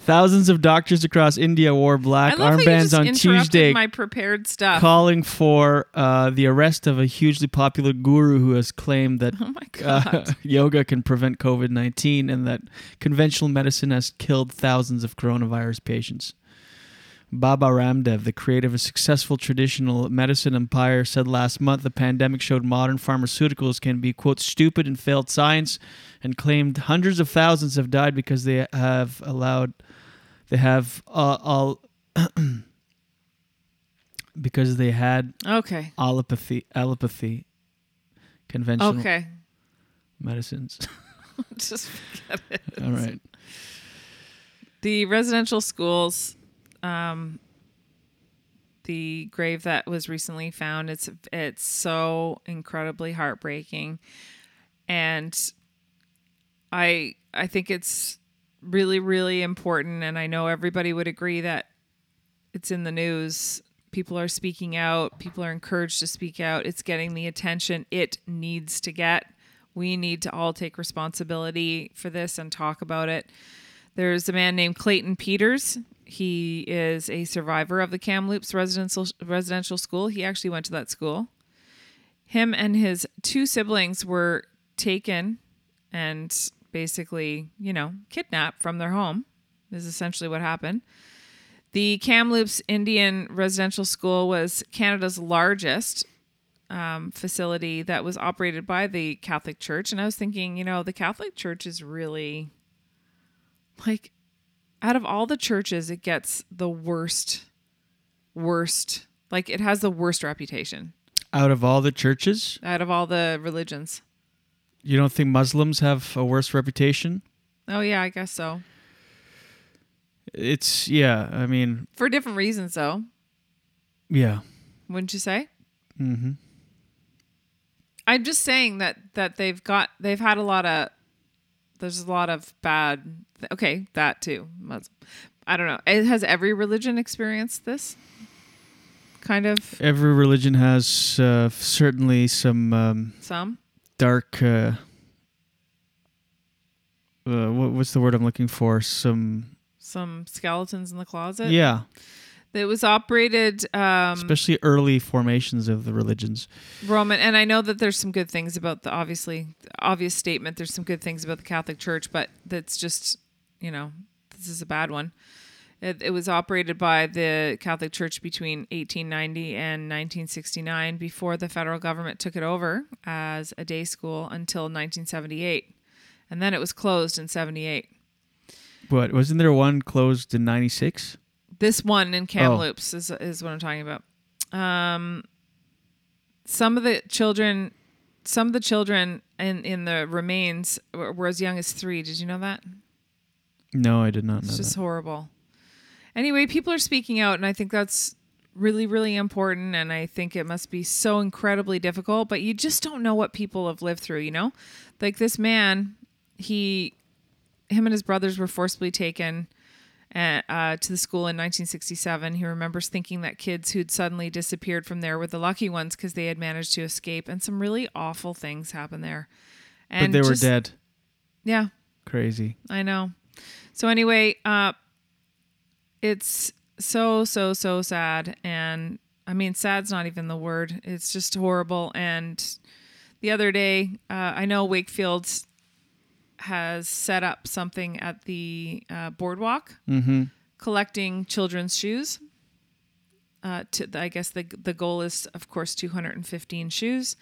thousands of doctors across India wore black I love how you armbands on Tuesday my prepared stuff. calling for uh, the arrest of a hugely popular guru who has claimed that Oh my uh, yoga can prevent COVID 19 and that conventional medicine has killed thousands of coronavirus patients. Baba Ramdev, the creator of a successful traditional medicine empire, said last month the pandemic showed modern pharmaceuticals can be, quote, stupid and failed science, and claimed hundreds of thousands have died because they have allowed, they have uh, all, because they had Okay. allopathy, allopathy, conventional Okay. medicines. Just forget it. All right. The residential schools, um, the grave that was recently found, it's it's so incredibly heartbreaking, and I I think it's really really important, and I know everybody would agree that it's in the news. People are speaking out. People are encouraged to speak out. It's getting the attention it needs to get. We need to all take responsibility for this and talk about it. There's a man named Clayton Peters. He is a survivor of the Kamloops residential residential school. He actually went to that school. Him and his two siblings were taken and basically, you know, kidnapped from their home. Is essentially what happened. The Kamloops Indian Residential School was Canada's largest um, facility that was operated by the Catholic Church. And I was thinking, you know, the Catholic Church is really like out of all the churches, it gets the worst, worst. Like it has the worst reputation Out of all the churches, out of all the religions. you don't think Muslims have a worse reputation? Oh yeah, I guess so. It's yeah. I mean, For different reasons, though, yeah. wouldn't you say? Mm-hmm. I'm just saying that that they've got they've had a lot of there's a lot of bad okay that too. I don't know. It has every religion experienced this? Kind of? Every religion has uh, certainly some um, some? dark. Uh, uh, what, what's the word I'm looking for? Some some skeletons in the closet? Yeah, it was operated um especially early formations of the religions. Roman, and I know that there's some good things about the obviously obvious statement. There's some good things about the Catholic Church, but that's just you know this is a bad one. It, it was operated by the Catholic Church between 1890 and 1969 before the federal government took it over as a day school until 1978, and then it was closed in 78. but wasn't there one closed in '96? This one in Kamloops is is what I'm talking about. Um, some of the children, some of the children in in the remains were, were as young as three. Did you know that? No, I did not know It's just that. horrible. Anyway, people are speaking out, and I think that's really, really important. And I think it must be so incredibly difficult, but you just don't know what people have lived through, you know? Like this man, he, him and his brothers were forcibly taken uh, uh, to the school in 1967. He remembers thinking that kids who'd suddenly disappeared from there were the lucky ones because they had managed to escape, and some really awful things happened there. but they were dead. Yeah, Crazy. I know. So anyway, uh it's so so so sad and I mean sad's not even the word. It's just horrible and the other day, uh, I know Wakefield has set up something at the uh, boardwalk Mm-hmm. collecting children's shoes. Uh, to I guess the the goal is of course 215 shoes,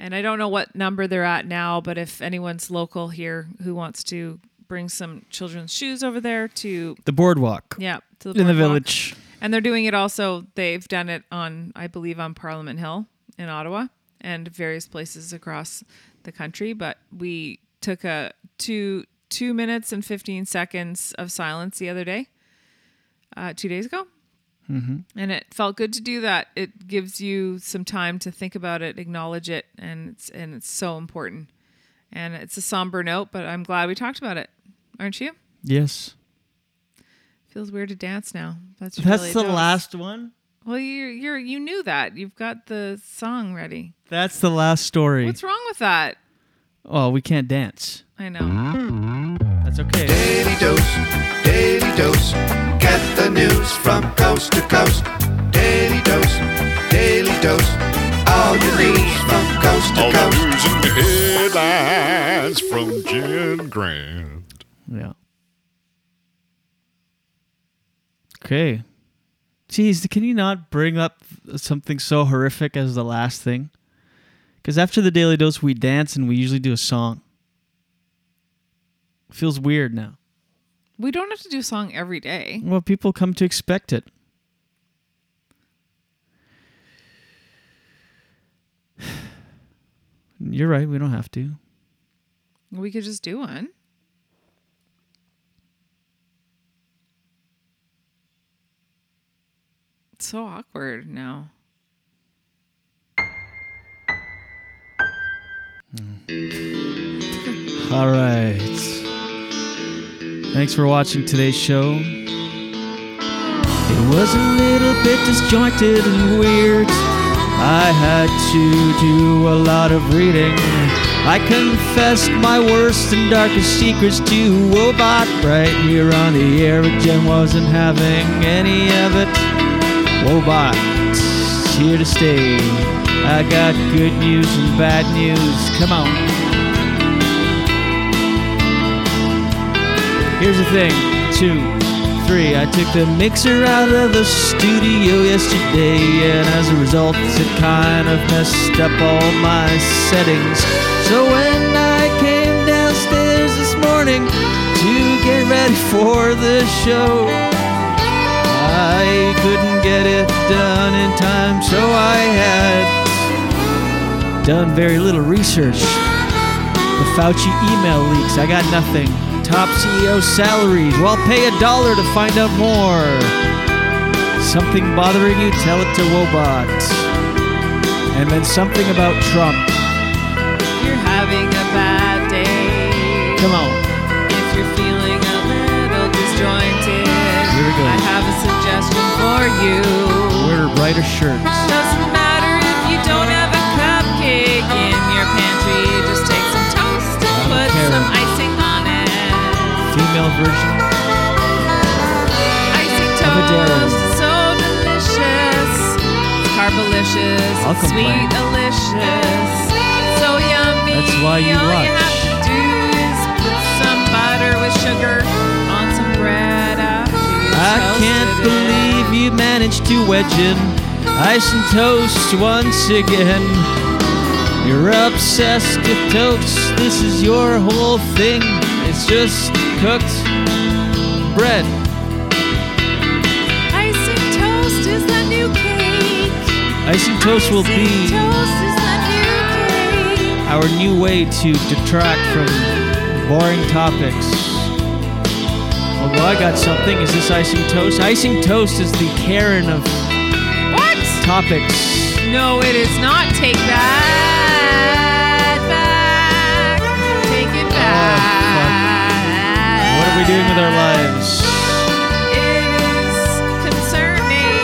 and I don't know what number they're at now. But if anyone's local here who wants to bring some children's shoes over there to The boardwalk. yeah to the in the village. and they're doing it also. They've done it on I believe on Parliament Hill in Ottawa and various places across the country. But we took a two two minutes and 15 seconds of silence the other day, uh, two days ago. Mm-hmm. And it felt good to do that. It gives you some time to think about it, acknowledge it, and it's and it's so important. And it's a somber note, but I'm glad we talked about it, aren't you? Yes. Feels weird to dance now. That's That's really the last one. Well, you're you're you knew that. You've got the song ready. That's the last story. What's wrong with that? Oh, we can't dance. I know. That's okay. Daily dose, daily dose. Get the news from coast to coast. Daily dose, daily dose. All your news from coast to All the coast. news and headlines from Jen Grant. Yeah. Okay. Jeez, can you not bring up something so horrific as the last thing? Because after the daily dose, we dance and we usually do a song. Feels weird now. We don't have to do a song every day. Well, people come to expect it. You're right. We don't have to. We could just do one. It's so awkward now. Mm. All right. Thanks for watching today's show. It was a little bit disjointed and weird. I had to do a lot of reading. I confessed my worst and darkest secrets to Woebot right here on the air, but Jen wasn't having any of it. Woebot, here to stay. I got good news and bad news. Come on. Here's the thing. Two, three. I took the mixer out of the studio yesterday, and as a result, it kind of messed up all my settings. So when I came downstairs this morning to get ready for the show, I couldn't get it done in time, so I had done very little research. The Fauci email leaks, I got nothing. Top CEO salaries, well, pay a dollar to find out more. Something bothering you, tell it to Woebot. And then something about Trump. You're having a bad day. Come on. If you're feeling a little disjointed, Here we go. I have a suggestion for you. Wear brighter shirts. Doesn't matter if you don't have a cupcake in your pantry. Just take some toast and put care. some icing on it. Female version. Icing Of a dairy. toast is so delicious. Carbolicious, I'll sweet, delicious, so yummy. That's why you All watch. you have to do is put some butter with sugar I can't believe you managed to wedge in ice and toast once again. You're obsessed with toast. This is your whole thing. It's just cooked bread. Icing toast is the new cake. Icing toast will be toast new our new way to detract from boring topics. Although I got something. Is this icing toast? Icing toast is the Karen of What? topics. No, it is not. Take that back. Take it oh, back. What are we doing with our lives? It is concerning.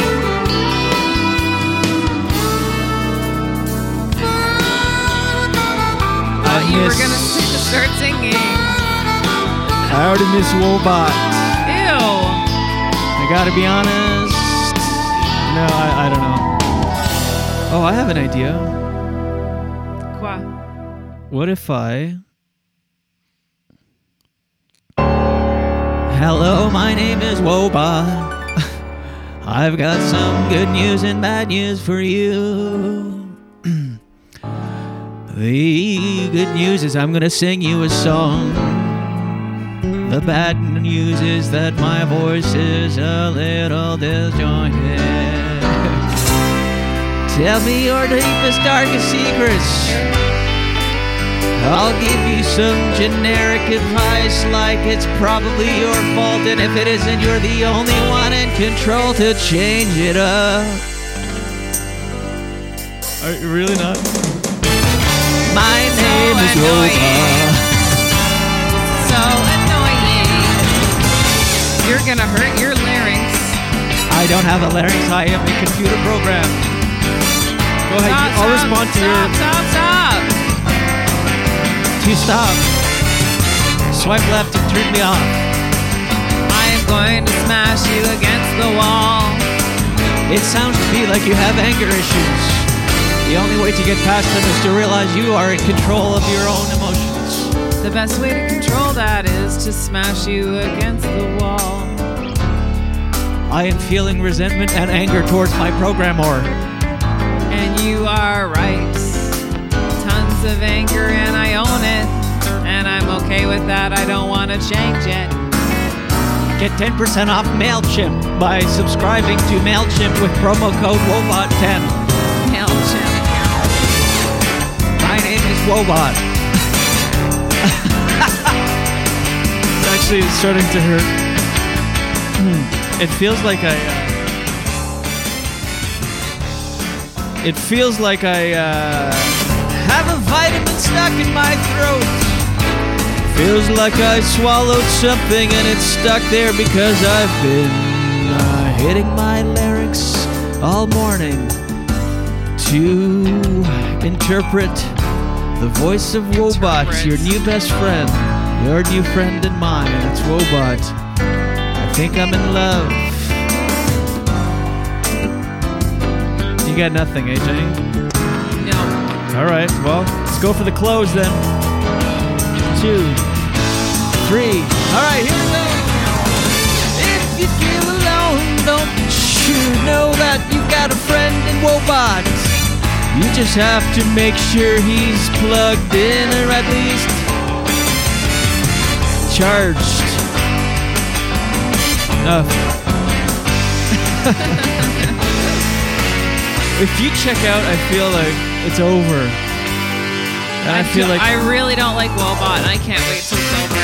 Thought you were miss- gonna start singing. I already miss Woebot. Gotta be honest. No, I, I don't know. Oh, I have an idea. Qua. What if I. Hello, my name is Woebot. I've got some good news and bad news for you. the good news is I'm gonna sing you a song. The bad news is that my voice is a little disjointed. Tell me your deepest, darkest secrets. I'll give you some generic advice like it's probably your fault, and if it isn't, you're the only one in control to change it up. Are you really not? My name is annoying. You're gonna hurt your larynx. I don't have a larynx. I am a computer program. Go ahead. Stop, I'll stop, respond to stop, your. Stop, stop, To stop. Swipe left and turn me off. I am going to smash you against the wall. It sounds to me like you have anger issues. The only way to get past them is to realize you are in control of your own emotions. The best way to control that is to smash you against the wall. I am feeling resentment and anger towards my programmer. And you are right. Tons of anger, and I own it. And I'm okay with that. I don't want to change it. Get 10% off MailChimp by subscribing to MailChimp with promo code WOBOT10. MailChimp. My name is Woebot. It's starting to hurt. Hmm. It feels like I. Uh, it feels like I uh, have a vitamin stuck in my throat. Feels like I swallowed something and it's stuck there because I've been uh, hitting my larynx all morning to interpret the voice of Woebot, your new best friend, your new friend and mine. It's Woebot. I think I'm in love. You got nothing, eh, AJ? No. All right, well, let's go for the close then. Two, three. All right, here we go. If you feel alone, don't you know that you got a friend in Woebot? You just have to make sure he's plugged in or at least charged. Enough. if you check out, I feel like it's over. And I, feel like I really don't like Woebot, I can't wait till it's over.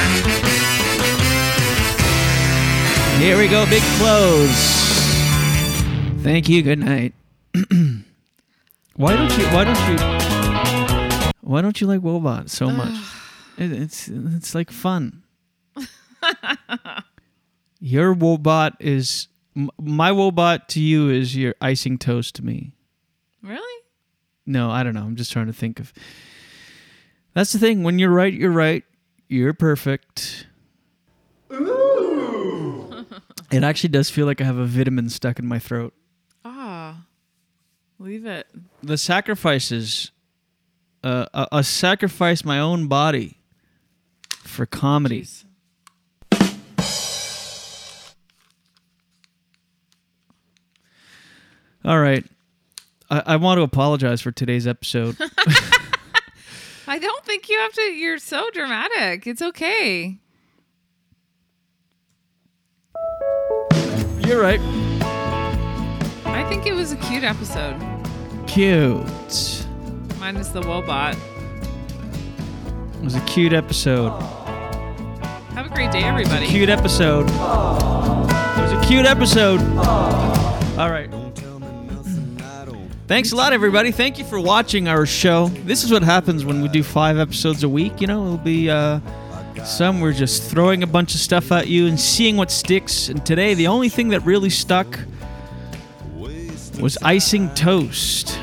Here we go, big close. Thank you. Good night. why don't you? Why don't you? Why don't you like Woebot so much? It, it's it's like fun. Your Woebot is my Woebot to you is your icing toast to me. Really? No, I don't know. I'm just trying to think of. That's the thing. When you're right, you're right. You're perfect. It actually does feel like I have a vitamin stuck in my throat. Ah, leave it. The sacrifices, uh, a, a sacrifice my own body for comedy. All right. I, I want to apologize for today's episode. I don't think you have to. You're so dramatic. It's okay. You're right. I think it was a cute episode. Cute. Minus the Woebot. It was a cute episode. Have a great day, everybody. Cute episode. It was a cute episode. All right. Thanks a lot, everybody. Thank you for watching our show. This is what happens when we do five episodes a week. You know, it'll be uh, some we're just throwing a bunch of stuff at you and seeing what sticks. And today, the only thing that really stuck was icing toast.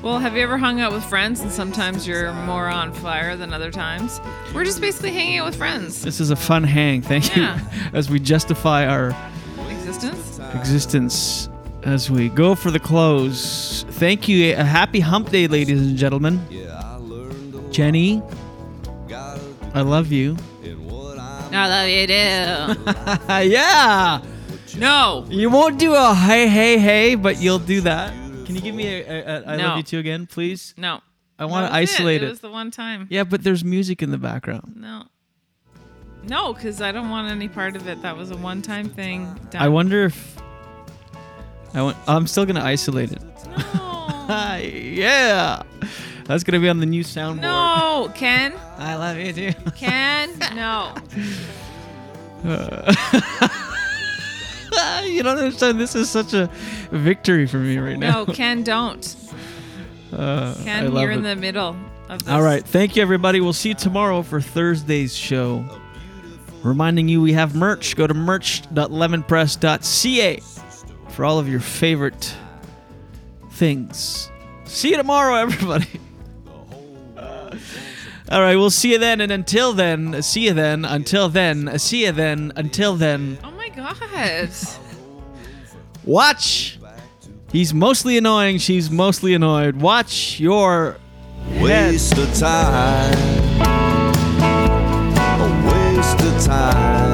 Well, have you ever hung out with friends and sometimes you're more on fire than other times? We're just basically hanging out with friends. This is a fun hang. Thank Yeah. you. As we justify our Existence? existence as we go for the close. Thank you. A happy hump day, ladies and gentlemen. Jenny, I love you. I love you too. yeah. No. You won't do a hey, hey, hey, but you'll do that. Can you give me a, a, a I No. love you too again, please? No. I want to isolate it. it. Was the one time. Yeah, but there's music in the background. No. No, because I don't want any part of it. That was a one time thing. Done. I wonder if I want. I'm still gonna isolate it. No. yeah, that's gonna be on the new soundboard. No, Ken. I love you too. Ken, no. you don't understand. This is such a victory for me right now. No, Ken, don't. Uh, Ken, you're in the middle of this. All right. Thank you, everybody. We'll see you tomorrow for Thursday's show. Reminding you, we have merch. Go to merch.lemonpress.ca for all of your favorite things. See you tomorrow, everybody. All right, we'll see you then. And until then, see you then. Until then, see you then. Until then, Oh my God. watch. He's mostly annoying. She's mostly annoyed. Watch your head. Waste of time. A waste of time.